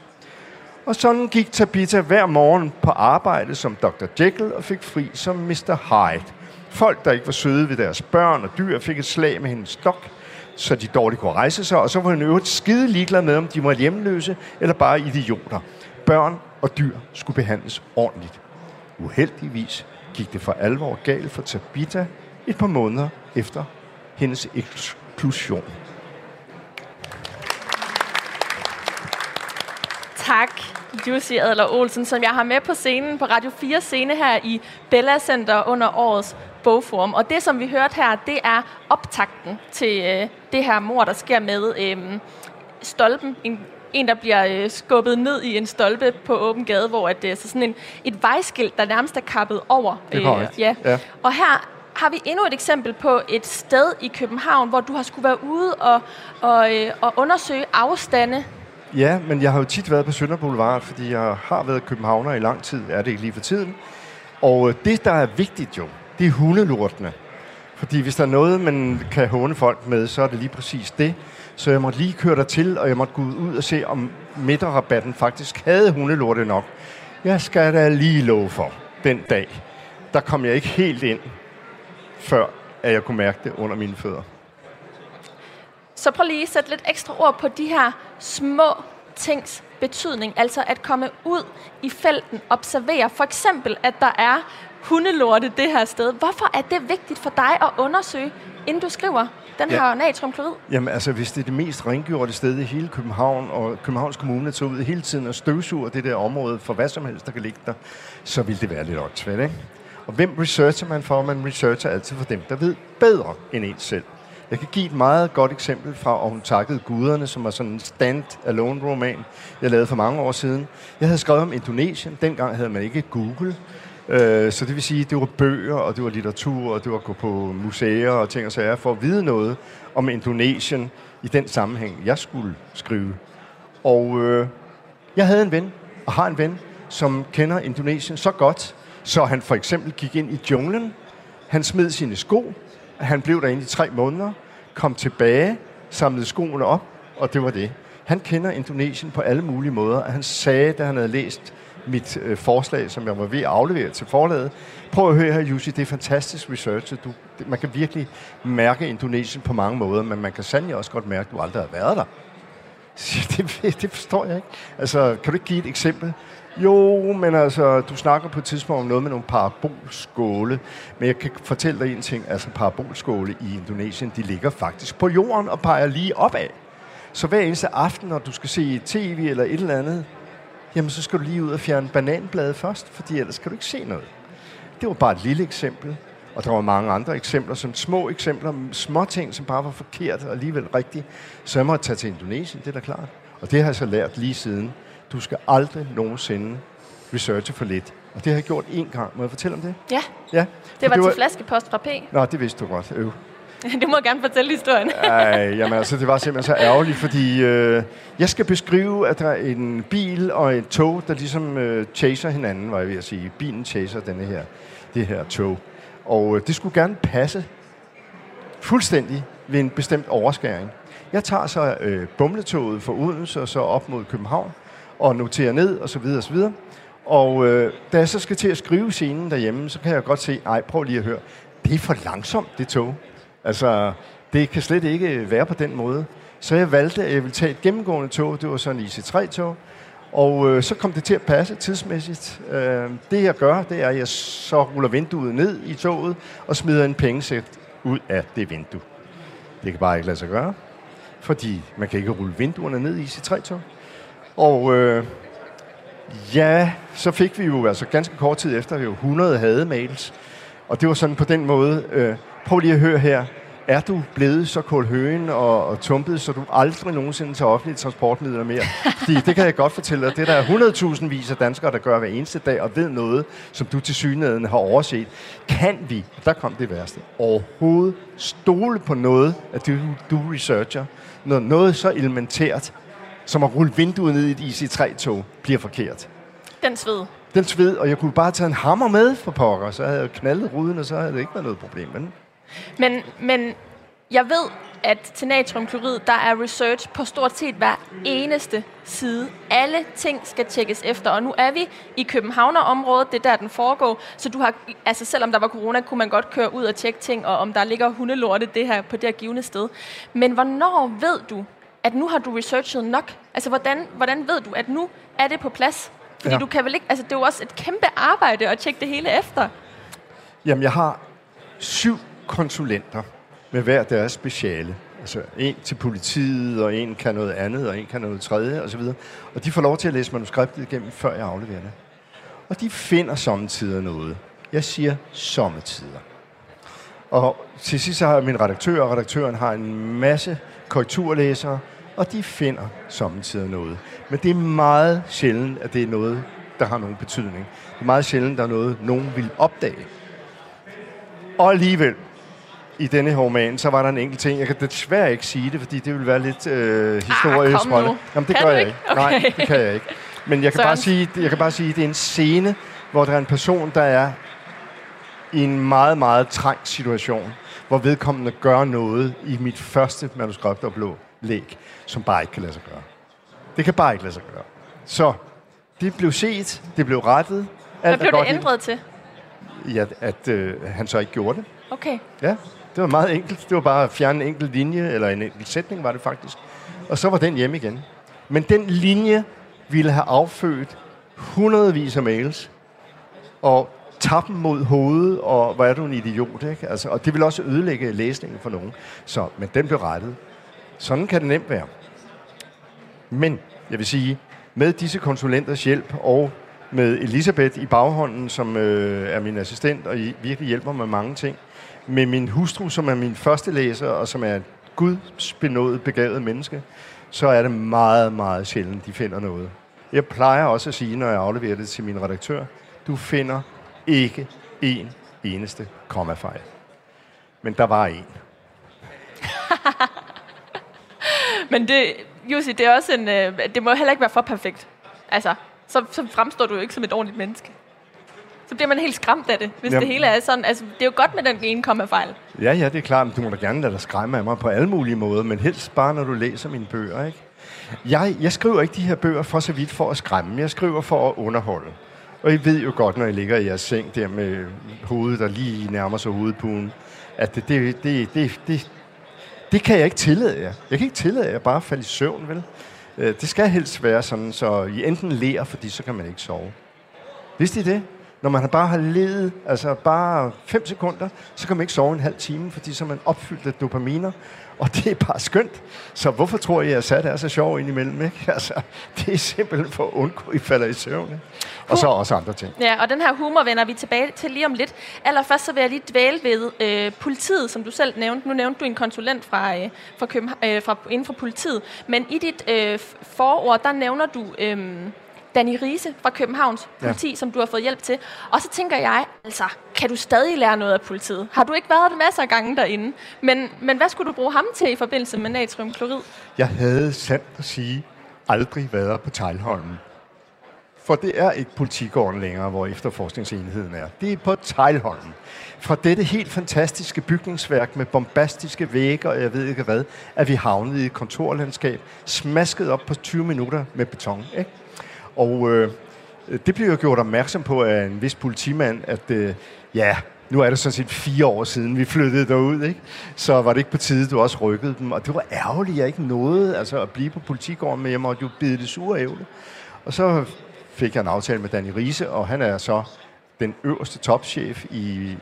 Og sådan gik Tabitha hver morgen på arbejde som Dr. Jekyll og fik fri som Mr. Hyde. Folk, der ikke var søde ved deres børn og dyr, fik et slag med hendes stok, så de dårligt kunne rejse sig, og så var hun øvrigt skide ligeglad med, om de var hjemløse eller bare idioter. Børn og dyr skulle behandles ordentligt. Uheldigvis gik det for alvor galt for Tabitha et par måneder efter hendes eksklusion. Tak, Jussi Adler Olsen, som jeg har med på scenen på Radio 4 scene her i Bella Center under årets bogforum. Og det, som vi hørte her, det er optakten til øh, det her mor, der sker med øh, stolpen. En, en, der bliver øh, skubbet ned i en stolpe på åben gade, hvor at, øh, så sådan en, et vejskilt, der nærmest er kappet over. Det er øh, ja. ja. Og her har vi endnu et eksempel på et sted i København, hvor du har skulle være ude og, og, øh, og undersøge afstande Ja, men jeg har jo tit været på Sønder Boulevard, fordi jeg har været københavner i lang tid, er det ikke lige for tiden. Og øh, det, der er vigtigt jo, det er hundelortene. Fordi hvis der er noget, man kan håne folk med, så er det lige præcis det. Så jeg måtte lige køre der til, og jeg måtte gå ud og se, om midterrabatten faktisk havde hundelorte nok. Jeg skal da lige love for, den dag, der kom jeg ikke helt ind, før at jeg kunne mærke det under mine fødder. Så prøv lige at sætte lidt ekstra ord på de her små tings betydning, altså at komme ud i felten, observere for eksempel, at der er hundelorte det her sted. Hvorfor er det vigtigt for dig at undersøge, inden du skriver den ja. her natriumklorid? Jamen altså, hvis det er det mest rengjorte sted i hele København, og Københavns Kommune tager ud hele tiden og støvsuger det der område for hvad som helst, der kan ligge der, så vil det være lidt åndssvagt, ikke? Og hvem researcher man for? Man researcher altid for dem, der ved bedre end en selv. Jeg kan give et meget godt eksempel fra Og hun takkede guderne, som var sådan en stand-alone roman, jeg lavede for mange år siden. Jeg havde skrevet om Indonesien. Dengang havde man ikke Google. Øh, så det vil sige, at det var bøger, og det var litteratur, og det var at gå på museer og ting og sager, for at vide noget om Indonesien i den sammenhæng, jeg skulle skrive. Og øh, jeg havde en ven, og har en ven, som kender Indonesien så godt, så han for eksempel gik ind i junglen, han smed sine sko, han blev derinde i tre måneder, kom tilbage, samlede skoene op, og det var det. Han kender Indonesien på alle mulige måder, og han sagde, da han havde læst mit øh, forslag, som jeg var ved at aflevere til forlaget. Prøv at høre her, Jussi, det er fantastisk research. Du, det, man kan virkelig mærke Indonesien på mange måder, men man kan sandelig også godt mærke, at du aldrig har været der. Det, det forstår jeg ikke. Altså, kan du ikke give et eksempel? Jo, men altså, du snakker på et tidspunkt om noget med nogle parabolskåle, men jeg kan fortælle dig en ting. Altså, parabolskåle i Indonesien, de ligger faktisk på jorden og peger lige opad. Så hver eneste aften, når du skal se tv eller et eller andet, jamen så skal du lige ud og fjerne bananbladet først, fordi ellers kan du ikke se noget. Det var bare et lille eksempel. Og der var mange andre eksempler, som små eksempler, små ting, som bare var forkert og alligevel rigtigt. Så jeg måtte tage til Indonesien, det er da klart. Og det har jeg så lært lige siden. Du skal aldrig nogensinde researche for lidt. Og det har jeg gjort én gang. Må jeg fortælle om det? Ja. ja. Det var det til var... flaskepost fra P. Nå, det vidste du godt. Øv. Du må gerne fortælle historien. Ej, jamen altså, det var simpelthen så ærgerligt, fordi øh, jeg skal beskrive, at der er en bil og et tog, der ligesom øh, chaser hinanden, var jeg ved at sige. Bilen chaser denne her, det her tog. Og øh, det skulle gerne passe fuldstændig ved en bestemt overskæring. Jeg tager så øh, bumletoget fra Odense og så op mod København og notere ned og så videre og så videre. Og øh, da jeg så skal til at skrive scenen derhjemme, så kan jeg godt se, nej, prøv lige at høre, det er for langsomt, det tog. Altså, det kan slet ikke være på den måde. Så jeg valgte, at jeg ville tage et gennemgående tog. Det var sådan en IC3-tog. Og øh, så kom det til at passe tidsmæssigt. Øh, det jeg gør, det er, at jeg så ruller vinduet ned i toget og smider en pengesæt ud af det vindue. Det kan bare ikke lade sig gøre, fordi man kan ikke rulle vinduerne ned i IC3-tog. Og øh, ja, så fik vi jo altså ganske kort tid efter, vi jo 100 hademails. Og det var sådan på den måde, øh, prøv lige at høre her, er du blevet så kulhøen og, og tumpet, så du aldrig nogensinde tager offentlige transportmidler mere? Fordi det kan jeg godt fortælle dig. Det der er 100.000 vis af danskere, der gør hver eneste dag og ved noget, som du til synligheden har overset. Kan vi, der kom det værste, overhovedet stole på noget, at du, du researcher, noget, noget så elementært, som at rulle vinduet ned i et IC3-tog, bliver forkert. Den sved. den sved, og jeg kunne bare tage en hammer med for pokker, så havde jeg knaldet ruden, og så havde det ikke været noget problem. Men Men, men jeg ved, at til natriumklorid, der er research på stort set hver eneste side. Alle ting skal tjekkes efter, og nu er vi i Københavnerområdet, det er der, den foregår. Så du har, altså selvom der var corona, kunne man godt køre ud og tjekke ting, og om der ligger hundelorte det her, på det her givende sted. Men hvornår ved du, at nu har du researchet nok? Altså, hvordan, hvordan ved du, at nu er det på plads? Fordi Ja. du kan vel ikke, altså det er jo også et kæmpe arbejde at tjekke det hele efter. Jamen, jeg har syv konsulenter med hver deres speciale. Altså en til politiet, og en kan noget andet, og en kan noget tredje, osv. Og de får lov til at læse manuskriptet igennem, før jeg afleverer det. Og de finder samtidig noget. Jeg siger sommetider. Og til sidst så har jeg min redaktør, og redaktøren har en masse korrekturlæsere, og de finder samtidig noget. Men det er meget sjældent, at det er noget, der har nogen betydning. Det er meget sjældent, der er noget, nogen vil opdage. Og alligevel, i denne her roman, så var der en enkelt ting. Jeg kan desværre ikke sige det, fordi det vil være lidt øh, historisk. kom nu. Jamen, det Kan gør jeg ikke? ikke. Nej, Okay. det kan jeg ikke. Men jeg kan, bare sige, jeg kan bare sige, at det er en scene, hvor der er en person, der er i en meget, meget trængt situation, hvor vedkommende gør noget i mit første manuskript og blå læg, som bare ikke kan lade sig gøre. Det kan bare ikke lade sig gøre. Så det blev set, det blev rettet. Hvad Alt er blev godt det ændret til? Ja, at øh, han så ikke gjorde det. Okay. Ja, det var meget enkelt. Det var bare at fjerne en enkelt linje, eller en enkelt sætning var det faktisk. Og så var den hjemme igen. Men den linje ville have affødt hundredvis af mails, og tappen mod hovedet, og hvor er du en idiot, ikke? Altså, og det vil også ødelægge læsningen for nogen. Så, men den blev rettet. Sådan kan det nemt være. Men, jeg vil sige, med disse konsulenters hjælp, og med Elisabeth i baghånden, som øh, er min assistent, og i- virkelig hjælper med mange ting, med min hustru, som er min første læser, og som er et gudsbenået, begavet menneske, så er det meget, meget sjældent, de finder noget. Jeg plejer også at sige, når jeg afleverer det til min redaktør, du finder ikke en eneste kommafejl. Men der var en. Men det, Jussi, det er også en... Øh, det må heller ikke være for perfekt. Altså, så, så fremstår du jo ikke som et ordentligt menneske. Så bliver man helt skræmt af det, hvis Jamen. det hele er sådan. Altså, det er jo godt med den ene kommafejl. Ja, ja, det er klart, du må da gerne lade dig skræmme af mig på alle mulige måder, men helst bare, når du læser mine bøger, ikke? Jeg, jeg skriver ikke de her bøger for så vidt for at skræmme. Jeg skriver for at underholde. Og I ved jo godt, når I ligger i jeres seng der med hovedet, der lige nærmer sig hovedpuden, at det, det, det, det, det, det kan jeg ikke tillade jer. Jeg kan ikke tillade jer bare at falde i søvn, vel? Øh, det skal helst være sådan, så I enten lærer, fordi så kan man ikke sove. Vidste I det? Når man bare har levet, altså bare 5 sekunder, så kan man ikke sove en halv time, fordi så er man opfyldt af dopaminer. Og det er bare skønt. Så hvorfor tror I, at sat er så sjov indimellem? Ikke? Altså, det er simpelthen for at undgå, at I falder i søvn. Ikke? Og så også andre ting. Ja, og den her humor vender vi tilbage til lige om lidt. Allerførst så vil jeg lige dvæle ved øh, politiet, som du selv nævnte. Nu nævnte du en konsulent fra, øh, fra, København, øh, fra inden for politiet. Men i dit øh, forord, der nævner du øh, Danny Riese fra Københavns politi, ja. som du har fået hjælp til. Og så tænker jeg, altså, kan du stadig lære noget af politiet? Har du ikke været masser af gange derinde? Men, men hvad skulle du bruge ham til i forbindelse med natriumklorid? Jeg havde sandt at sige aldrig været på Tejlholmen. For det er ikke politigården længere, hvor efterforskningsenheden er. Det er på Tejlholmen. Fra dette helt fantastiske bygningsværk med bombastiske vægge og jeg ved ikke hvad, er vi havnet i et kontorlandskab, smasket op på 20 minutter med beton. Ikke? Og øh, det blev jo gjort opmærksom på af en vis politimand, at øh, ja, nu er det sådan set fire år siden, vi flyttede derud, ikke? Så var det ikke på tide, du også rykkede dem. Og det var ærgerligt, jeg ikke nåede altså, at blive på politigården, men jeg måtte jo bide det sure ævle. Og så fik jeg en aftale med Danny Riese, og han er så den øverste topchef i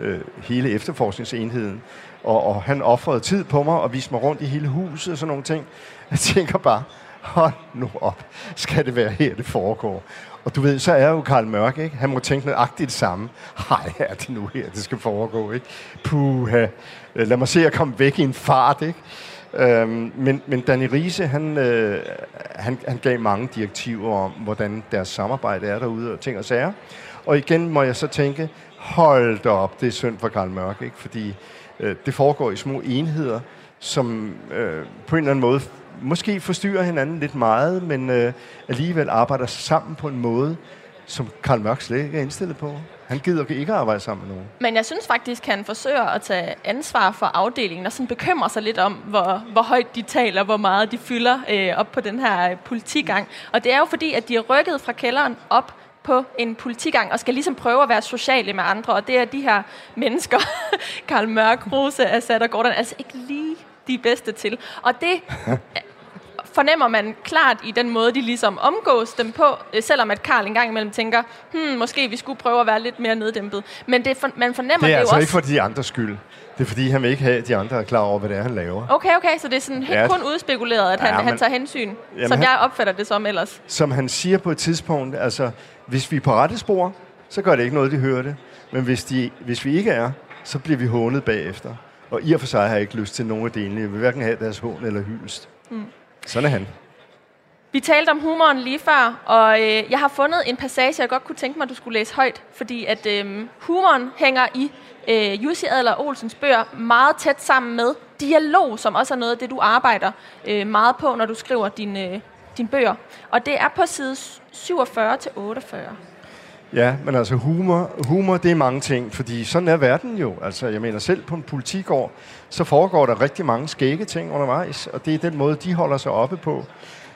øh, hele efterforskningsenheden. Og, og han offrede tid på mig og viste mig rundt i hele huset og sådan nogle ting. Jeg tænker bare, hold nu op, skal det være her, det foregår? Og du ved, så er jo Karl Mørk, ikke? Han må tænke nøjagtigt det samme. Hej, er det nu her, det skal foregå, ikke? Puha, øh, lad mig se at komme væk i en fart, ikke? Øhm, men, men Danny Riese, han, øh, han, han gav mange direktiver om, hvordan deres samarbejde er derude og ting og sager. Og igen må jeg så tænke, hold da op, det er synd for Karl Mørk, ikke? fordi øh, det foregår i små enheder, som øh, på en eller anden måde måske forstyrrer hinanden lidt meget, men øh, alligevel arbejder sammen på en måde, som Karl Mørk slet ikke er indstillet på. Han gider ikke arbejde sammen med nogen. Men jeg synes faktisk, han forsøger at tage ansvar for afdelingen, og sådan bekymrer sig lidt om, hvor, hvor højt de taler, hvor meget de fylder øh, op på den her øh, politigang. Og det er jo fordi, at de er rykket fra kælderen op på en politigang, og skal ligesom prøve at være sociale med andre, og det er de her mennesker, Karl Mørk, Rose, Assad og Gordon, altså ikke lige de bedste til. Og det fornemmer man klart i den måde, de ligesom omgås dem på, øh, selvom at Karl engang imellem tænker, hmm, måske vi skulle prøve at være lidt mere neddæmpet. Men det for, man fornemmer Det er det altså jo ikke også... for de andres skyld. Det er fordi, han vil ikke have, at de andre er klar over, hvad det er, han laver. Okay, okay, så det er sådan helt Ja. kun udspekuleret, at han, Ja, ja, han men- tager hensyn, Jamen, som han- jeg opfatter det som ellers. Som han siger på et tidspunkt, altså, hvis vi er på rette spor, så gør det ikke noget, de hører det. Men hvis, de, hvis vi ikke er, så bliver vi hånet bagefter. Og i og for sig har jeg ikke lyst til nogen af delene. Jeg vil hverken have deres hån eller hyldest. Mm. Sådan er han. Vi talte om humoren lige før, og øh, jeg har fundet en passage, jeg godt kunne tænke mig, at du skulle læse højt, fordi at øh, humoren hænger i øh, Jussi Adler Olsens bøger meget tæt sammen med dialog, som også er noget af det, du arbejder øh, meget på, når du skriver dine øh, din bøger. Og det er på side 47-48. Ja, men altså humor, humor, det er mange ting, fordi sådan er verden jo. Altså, jeg mener selv på en politigård, så foregår der rigtig mange skægge ting undervejs, og det er den måde, de holder sig oppe på.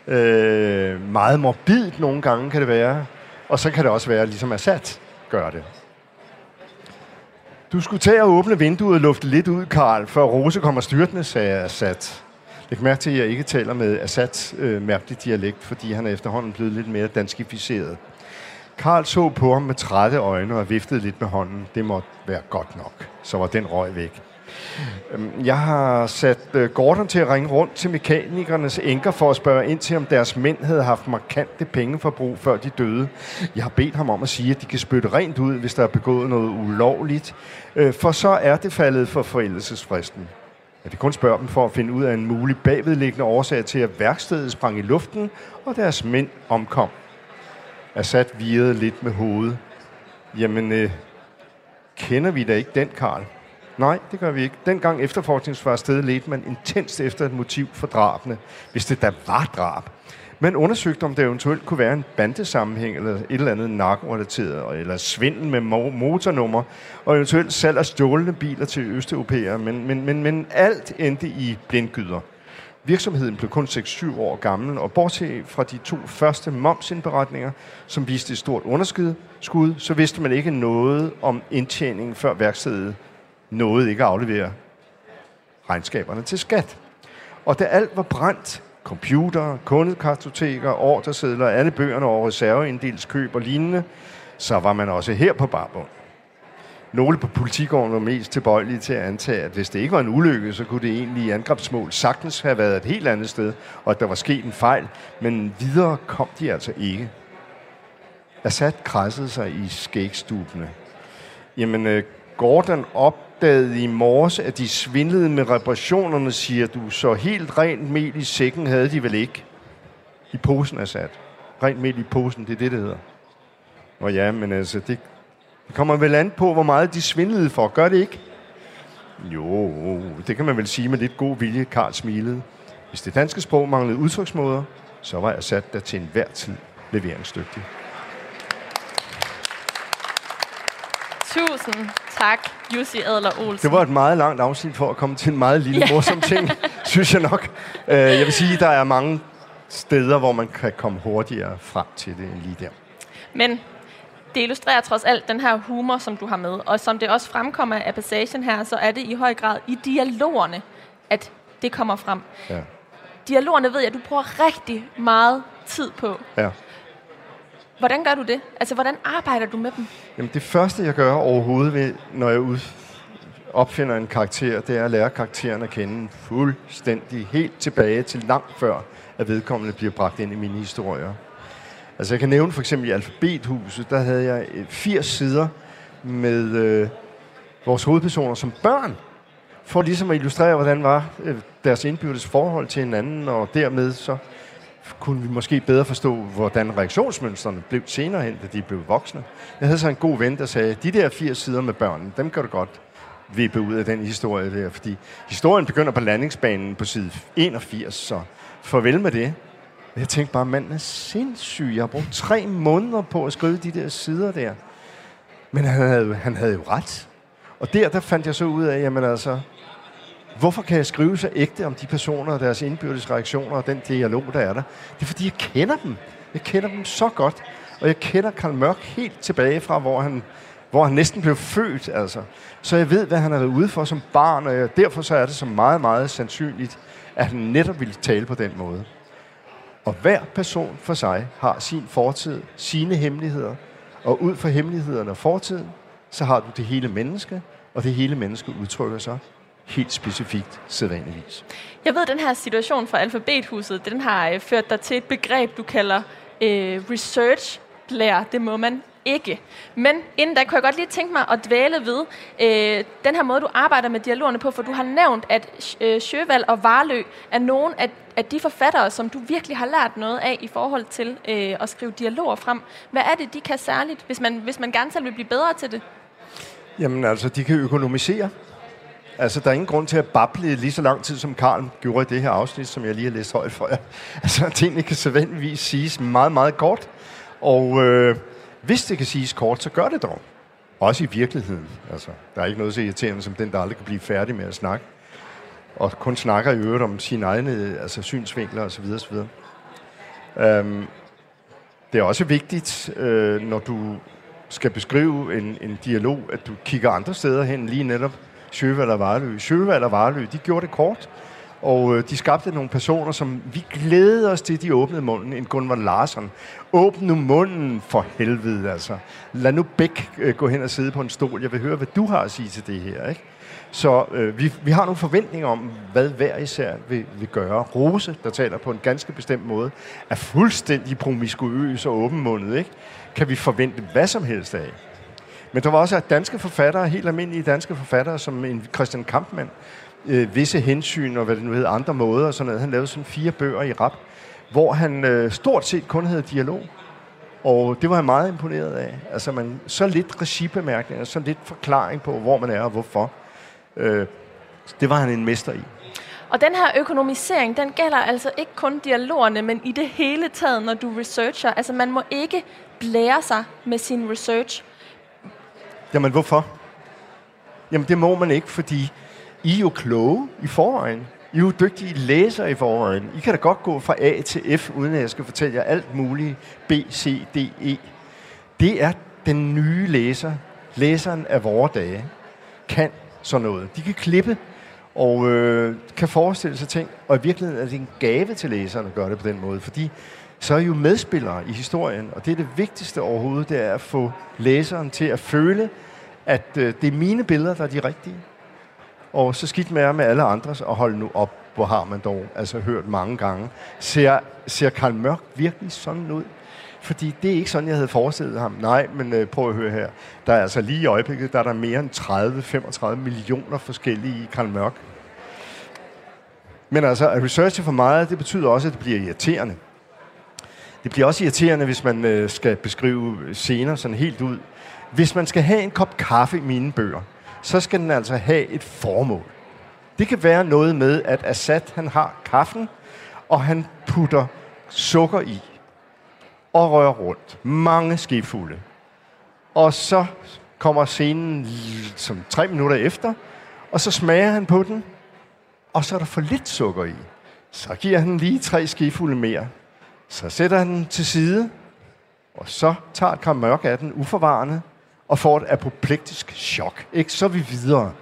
Øh, meget morbidt nogle gange kan det være, og så kan det også være, ligesom Assad gør det. Du skulle tage og åbne vinduet og lufte lidt ud, Karl, før Rose kommer styrtende, sagde Assad. Læg mærke til, at jeg ikke taler med Assads øh, mærkelige dialekt, fordi han er efterhånden blevet lidt mere danskificeret. Karl så på ham med trætte øjne og viftede lidt med hånden. Det måtte være godt nok. Så var den røg væk. Øhm, jeg har sat øh, Gordon til at ringe rundt til mekanikernes enker for at spørge ind til, om deres mænd havde haft markante pengeforbrug, før de døde. Jeg har bedt ham om at sige, at de kan spytte rent ud, hvis der er begået noget ulovligt. Øh, for så er det faldet for forældelsesfristen. Jeg vil kun spørge dem for at finde ud af en mulig bagvedliggende årsag til, at værkstedet sprang i luften, og deres mænd omkom. Assad virede lidt med hovedet. Jamen, øh, kender vi da ikke den, Karl? Nej, det gør vi ikke. Dengang efterforskningen var afsted, ledte man intenst efter et motiv for drabene, hvis det da var drab. Man undersøgte, om der eventuelt kunne være en bandesammenhæng eller et eller andet narkorelateret, eller svindel med motornummer, og eventuelt salg af stjålne biler til østeuropæere, men, men, men, men alt endte i blindgyder. Virksomheden blev kun 6-7 år gammel, og bortset fra de to første momsindberetninger, som viste et stort underskud, skud, så vidste man ikke noget om indtjeningen, før værkstedet nåede ikke at aflevere regnskaberne til skat. Og da alt var brændt, computer, kundekartoteker, ordresedler, alle bøgerne over reserveindelskøb og lignende, så var man også her på barbund. Nogle på politigården var mest tilbøjelige til at antage, at hvis det ikke var en ulykke, så kunne det egentlige angrebsmål sagtens have været et helt andet sted, og at der var sket en fejl, men videre kom de altså ikke. Assad krassede sig i skægstubene. Jamen, øh, Gordon op opdagede i morges, at de svindlede med reparationerne, siger du, så helt rent mel i sækken havde de vel ikke? I posen, sat. Rent mel i posen, det er det, det hedder. Og ja, men altså, det, det kommer vel an på, hvor meget de svindlede for. Gør det ikke? Jo, det kan man vel sige med lidt god vilje, Karl smilede. Hvis det danske sprog manglede udtryksmåder, så var jeg sat der til enhver tid leveringsdygtig. Tusind tak, Jussi Adler Olsen. Det var et meget langt afsnit for at komme til en meget lille Ja. morsom ting, synes jeg nok. Øh, Jeg vil sige, at der er mange steder, hvor man kan komme hurtigere frem til det end lige der. Men det illustrerer trods alt den her humor, som du har med. Og som det også fremkommer af passagen her, så er det i høj grad i dialogerne, at det kommer frem. Ja. Dialogerne ved jeg, at du bruger rigtig meget tid på. Ja. Hvordan gør du det? Altså, hvordan arbejder du med dem? Jamen, det første, jeg gør overhovedet, ved, når jeg ud, opfinder en karakter, det er at lære karakteren at kende fuldstændig helt tilbage til langt før, at vedkommende bliver bragt ind i mine historier. Altså, jeg kan nævne for eksempel i Alfabethuset, der havde jeg øh, 80 sider med øh, vores hovedpersoner som børn, for ligesom at illustrere, hvordan var øh, deres indbyrdes forhold til hinanden, og dermed så kunne vi måske bedre forstå, hvordan reaktionsmønstrene blev senere hen, da de blev voksne. Jeg havde så en god ven, der sagde, de der 80 sider med børn, dem kan du godt vippe ud af den historie der, fordi historien begynder på landingsbanen på side 81, så farvel med det. Jeg tænkte bare, manden er sindssyg. Jeg har brugt tre måneder på at skrive de der sider der. Men han havde, han havde jo ret. Og der, der fandt jeg så ud af, jamen altså, hvorfor kan jeg skrive så ægte om de personer og deres indbyrdes reaktioner og den dialog, der er der? Det er, fordi jeg kender dem. Jeg kender dem så godt. Og jeg kender Karl Mørk helt tilbage fra, hvor han, hvor han næsten blev født. Altså. Så jeg ved, hvad han har været ude for som barn, og jeg, derfor så er det så meget, meget sandsynligt, at han netop ville tale på den måde. Og hver person for sig har sin fortid, sine hemmeligheder, og ud fra hemmelighederne og fortiden, så har du det hele menneske, og det hele menneske udtrykker sig helt specifikt sædvanligvis. Jeg ved, at den her situation fra Alfabethuset, den har øh, ført dig til et begreb, du kalder øh, research lærer. Det må man ikke. Men inden da kunne jeg godt lige tænke mig at dvæle ved øh, den her måde, du arbejder med dialogerne på, for du har nævnt, at øh, Sjøvald og Varlø er nogle af, af de forfattere, som du virkelig har lært noget af i forhold til øh, at skrive dialoger frem. Hvad er det, de kan særligt, hvis man, hvis man gerne selv vil blive bedre til det? Jamen altså, de kan økonomisere. Altså, der er ingen grund til at bable lige så lang tid, som Karl gjorde i det her afsnit, som jeg lige har læst højt for jer. Altså, tingene kan sædvanligvis siges meget, meget kort. Og øh, hvis det kan siges kort, så gør det dog. Også i virkeligheden. Altså, der er ikke noget så irriterende som den, der aldrig kan blive færdig med at snakke. Og kun snakker i øvrigt om sine egne altså, synsvinkler osv. osv. Øhm, det er også vigtigt, øh, når du skal beskrive en, en dialog, at du kigger andre steder hen, lige netop Sjøvald og Varlø. Sjøvald og Varlø, de gjorde det kort, og øh, de skabte nogle personer, som vi glæder os til, de åbnede munden. En Gunvar Larsen. Åbn nu munden for helvede, altså. Lad nu Bæk øh, gå hen og sidde på en stol. Jeg vil høre, hvad du har at sige til det her, ikke? Så øh, vi, vi har nogle forventninger om, hvad hver især vil, vil gøre. Rose, der taler på en ganske bestemt måde, er fuldstændig promiskuøs og åbenmundet, ikke? Kan vi forvente hvad som helst af. Men der var også danske forfattere, helt almindelige danske forfattere, som en Christian Kampmann, øh, visse hensyn og hvad det nu hedder, andre måder og sådan noget. Han lavede sådan fire bøger i rap, hvor han øh, stort set kun havde dialog. Og det var jeg meget imponeret af. Altså man, så lidt regibemærkninger, så lidt forklaring på, hvor man er og hvorfor. Øh, det var han en mester i. Og den her økonomisering, den gælder altså ikke kun dialogerne, men i det hele taget, når du researcher. Altså man må ikke blære sig med sin research. Jamen hvorfor? Jamen det må man ikke, fordi i er jo kloge i forvejen. I er jo dygtige læsere i forvejen. I kan da godt gå fra A til F, uden at jeg skal fortælle jer alt muligt. B, C, D, E. Det er den nye læser. Læseren af vores dage kan sådan noget. De kan klippe og øh, kan forestille sig ting. Og i virkeligheden er det en gave til læserne at gøre det på den måde, fordi så er I jo medspillere i historien, og det er det vigtigste overhovedet, det er at få læseren til at føle, at øh, det er mine billeder, der er de rigtige. Og så skidt med med alle andres, og hold nu op, hvor har man dog altså hørt mange gange. Ser, ser Karl Mørk virkelig sådan ud? Fordi det er ikke sådan, jeg havde forestillet ham. Nej, men øh, prøv at høre her. Der er altså lige i øjeblikket, der er der mere end 30-35 millioner forskellige i Karl Mørk. Men altså, at researche for meget, det betyder også, at det bliver irriterende. Det bliver også irriterende, hvis man øh, skal beskrive scener sådan helt ud. Hvis man skal have en kop kaffe i mine bøger, så skal den altså have et formål. Det kan være noget med, at Assad han har kaffen, og han putter sukker i og rører rundt. Mange skefulde. Og så kommer scenen som tre minutter efter, og så smager han på den, og så er der for lidt sukker i. Så giver han lige tre skefulde mere. Så sætter han den til side, og så tager Karl mørk af den uforvarende, og får et apoplektisk chok. Ikke? Så er vi videre.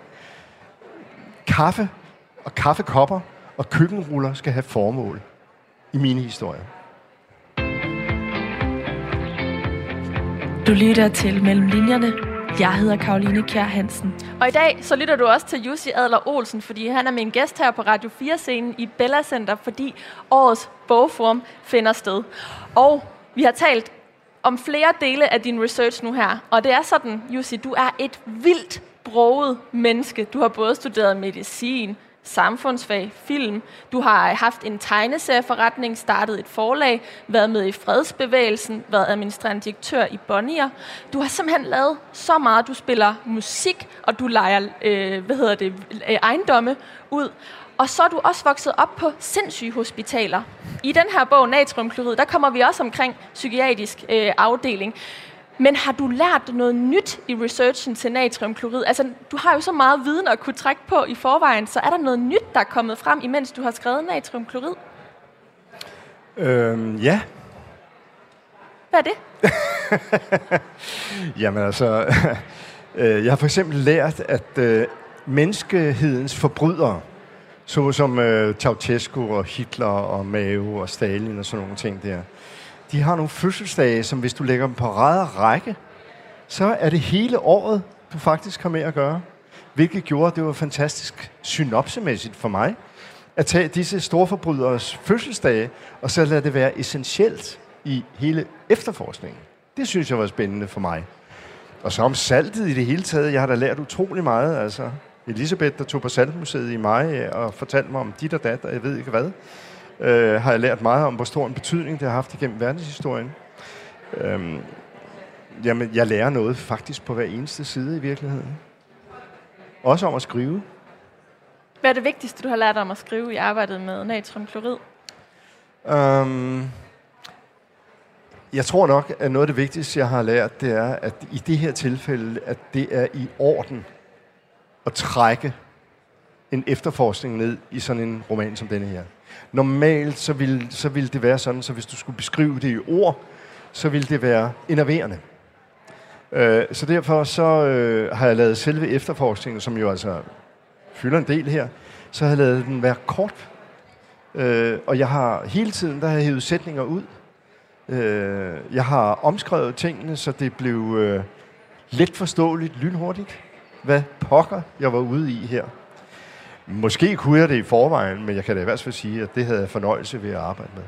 Kaffe og kaffekopper og køkkenruller skal have formål i mine historier. Du lytter til Mellem Linjerne. Jeg hedder Karoline Kjær Hansen. Og i dag så lytter du også til Jussi Adler Olsen, fordi han er min gæst her på Radio 4-scenen i Bella Center, fordi årets bogform finder sted. Og vi har talt om flere dele af din research nu her. Og det er sådan, Jussi, du er et vildt broget menneske. Du har både studeret medicin, samfundsfag, film. Du har haft en tegneserieforretning, startet et forlag, været med i fredsbevægelsen, været administrerende direktør i Bonnier. Du har simpelthen lavet så meget. Du spiller musik, og du leger øh, hvad hedder det, øh, ejendomme ud. Og så er du også vokset op på sindssyge hospitaler. I den her bog, Natriumklorid, der kommer vi også omkring psykiatrisk øh, afdeling. Men har du lært noget nyt i researchen til natriumklorid? Altså, du har jo så meget viden at kunne trække på i forvejen, så er der noget nyt, der er kommet frem, imens du har skrevet natriumklorid? Øhm, ja. Hvad er det? Jamen altså, øh, jeg har for eksempel lært, at øh, menneskehedens forbrydere, såsom øh, Ceausescu og Hitler og Mao og Stalin og sådan nogle ting der, de har nogle fødselsdage, som hvis du lægger dem på ræd og række, så er det hele året, du faktisk har med at gøre. Hvilket gjorde, at det var fantastisk synopsemæssigt for mig, at tage disse storforbryderes fødselsdage, og så lade det være essentielt i hele efterforskningen. Det synes jeg var spændende for mig. Og så om saltet i det hele taget. Jeg har da lært utrolig meget. Altså, Elisabeth, der tog på Saltmuseet i maj og fortalte mig om dit og dat, og jeg ved ikke hvad, øh, har jeg lært meget om, hvor stor en betydning det har haft igennem verdenshistorien. Øhm, jamen, jeg lærer noget faktisk på hver eneste side i virkeligheden. Også om at skrive. Hvad er det vigtigste, du har lært om at skrive i arbejdet med natriumklorid? Um, jeg tror nok, at noget af det vigtigste, jeg har lært, det er, at i det her tilfælde, at det er i orden at trække en efterforskning ned i sådan en roman som denne her. Normalt så vil, så vil det være sådan, så hvis du skulle beskrive det i ord, så ville det være enerverende. Uh, så derfor så uh, har jeg lavet selve efterforskningen, som jo altså fylder en del her, så har jeg lavet den være kort. Uh, og jeg har hele tiden, der har jeg hævet sætninger ud, Øh, jeg har omskrevet tingene, så det blev øh, let forståeligt, lynhurtigt, hvad pokker jeg var ude i her. Måske kunne jeg det i forvejen, men jeg kan da i hvert fald sige, at det havde jeg fornøjelse ved at arbejde med.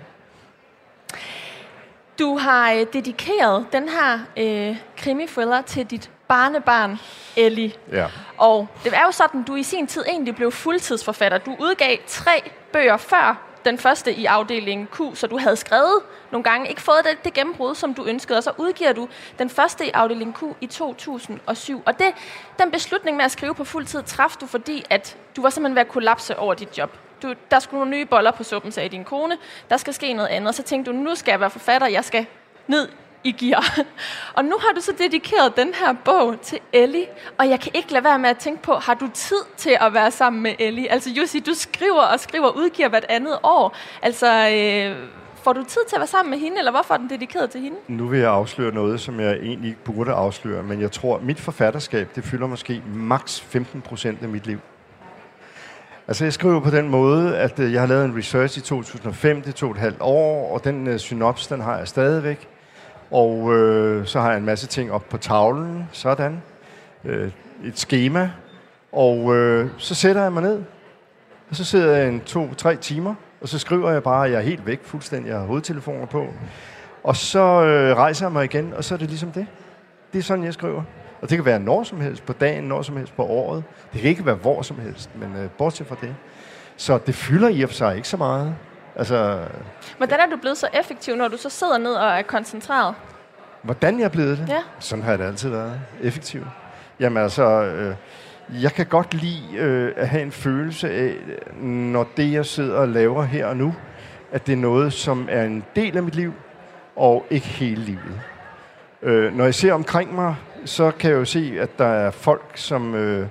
Du har øh, dedikeret den her øh, krimi-thriller til dit barnebarn, Ellie. Ja. Og det er jo sådan, du i sin tid egentlig blev fuldtidsforfatter. Du udgav tre bøger før den første i afdelingen Q, så du havde skrevet nogle gange, ikke fået det, det gennembrud, som du ønskede, og så udgiver du den første i afdelingen Q i 2007. Og det, den beslutning med at skrive på fuld tid traf du, fordi at du var simpelthen ved at kollapse over dit job. Du, der skulle nogle nye boller på suppen, sagde din kone. Der skal ske noget andet. Så tænkte du, nu skal jeg være forfatter, jeg skal ned i gear. Og nu har du så dedikeret den her bog til Ellie, og jeg kan ikke lade være med at tænke på, har du tid til at være sammen med Ellie? Altså Jussi, du skriver og skriver og udgiver hvert andet år. Altså, øh, får du tid til at være sammen med hende, eller hvorfor er den dedikeret til hende? Nu vil jeg afsløre noget, som jeg egentlig ikke burde afsløre, men jeg tror, at mit forfatterskab, det fylder måske maks 15 procent af mit liv. Altså, jeg skriver på den måde, at øh, jeg har lavet en research i 2005, det tog et halvt år, og den øh, synops, den har jeg stadigvæk. Og øh, så har jeg en masse ting op på tavlen, sådan. Øh, et schema. Og øh, så sætter jeg mig ned, og så sidder jeg en to-tre timer, og så skriver jeg bare, at jeg er helt væk fuldstændig, jeg har hovedtelefoner på. Og så øh, rejser jeg mig igen, og så er det ligesom det. Det er sådan, jeg skriver. Og det kan være når som helst på dagen, når som helst på året. Det kan ikke være hvor som helst, men øh, bortset fra det. Så det fylder i og for sig ikke så meget. Altså, Hvordan er du blevet så effektiv, når du så sidder ned og er koncentreret? Hvordan jeg er blevet det? Ja. Sådan har jeg det altid været. Effektiv. Jamen altså, øh, jeg kan godt lide øh, at have en følelse af, når det, jeg sidder og laver her og nu, at det er noget, som er en del af mit liv, og ikke hele livet. Øh, når jeg ser omkring mig, så kan jeg jo se, at der er folk, som øh,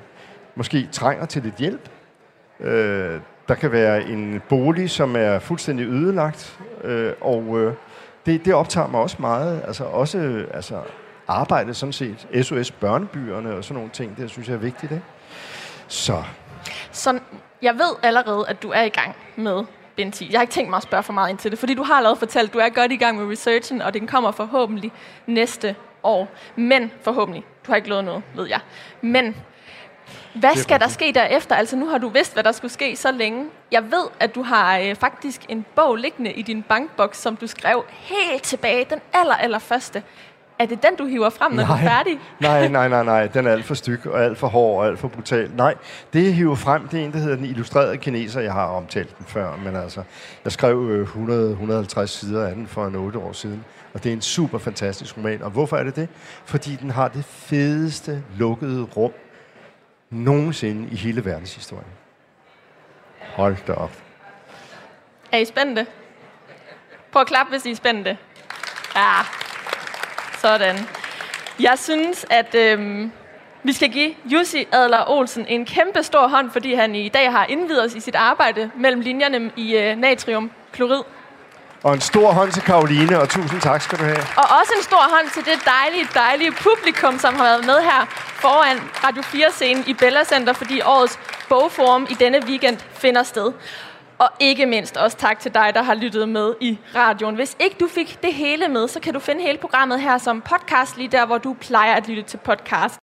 måske trænger til lidt hjælp. Øh, der kan være en bolig, som er fuldstændig ødelagt, øh, og øh, det, det optager mig også meget. Altså også øh, altså, arbejdet sådan set. SOS Børnebyerne og sådan nogle ting, det synes jeg er vigtigt. Ikke? Så. Så jeg ved allerede, at du er i gang med bind 10. Jeg har ikke tænkt mig at spørge for meget ind til det, fordi du har allerede fortalt, at du er godt i gang med researchen, og den kommer forhåbentlig næste år. Men forhåbentlig. Du har ikke lovet noget, ved jeg. Men hvad skal der ske derefter? Altså nu har du vidst, hvad der skulle ske så længe. Jeg ved, at du har øh, faktisk en bog liggende i din bankboks, som du skrev helt tilbage, den aller, aller første. Er det den, du hiver frem, når nej, du er færdig? nej, nej, nej, nej. Den er alt for styg og alt for hård og alt for brutal. Nej, det jeg hiver frem, det er en, der hedder Den illustrerede kineser. Jeg har omtalt den før, men altså, jeg skrev 100-150 sider af den for en 8 år siden. Og det er en super fantastisk roman. Og hvorfor er det det? Fordi den har det fedeste lukkede rum nogensinde i hele verdenshistorien. Hold da op. Er I spændte? Prøv at klappe, hvis I er spændte. Ja, sådan. Jeg synes, at øhm, vi skal give Jussi Adler Olsen en kæmpe stor hånd, fordi han i dag har indvidet os i sit arbejde mellem linjerne i øh, natriumklorid. Og en stor hånd til Karoline, og tusind tak skal du have. Og også en stor hånd til det dejlige, dejlige publikum, som har været med her foran Radio 4-scenen i Bella Center, fordi årets bogforum i denne weekend finder sted. Og ikke mindst også tak til dig, der har lyttet med i radioen. Hvis ikke du fik det hele med, så kan du finde hele programmet her som podcast, lige der, hvor du plejer at lytte til podcast.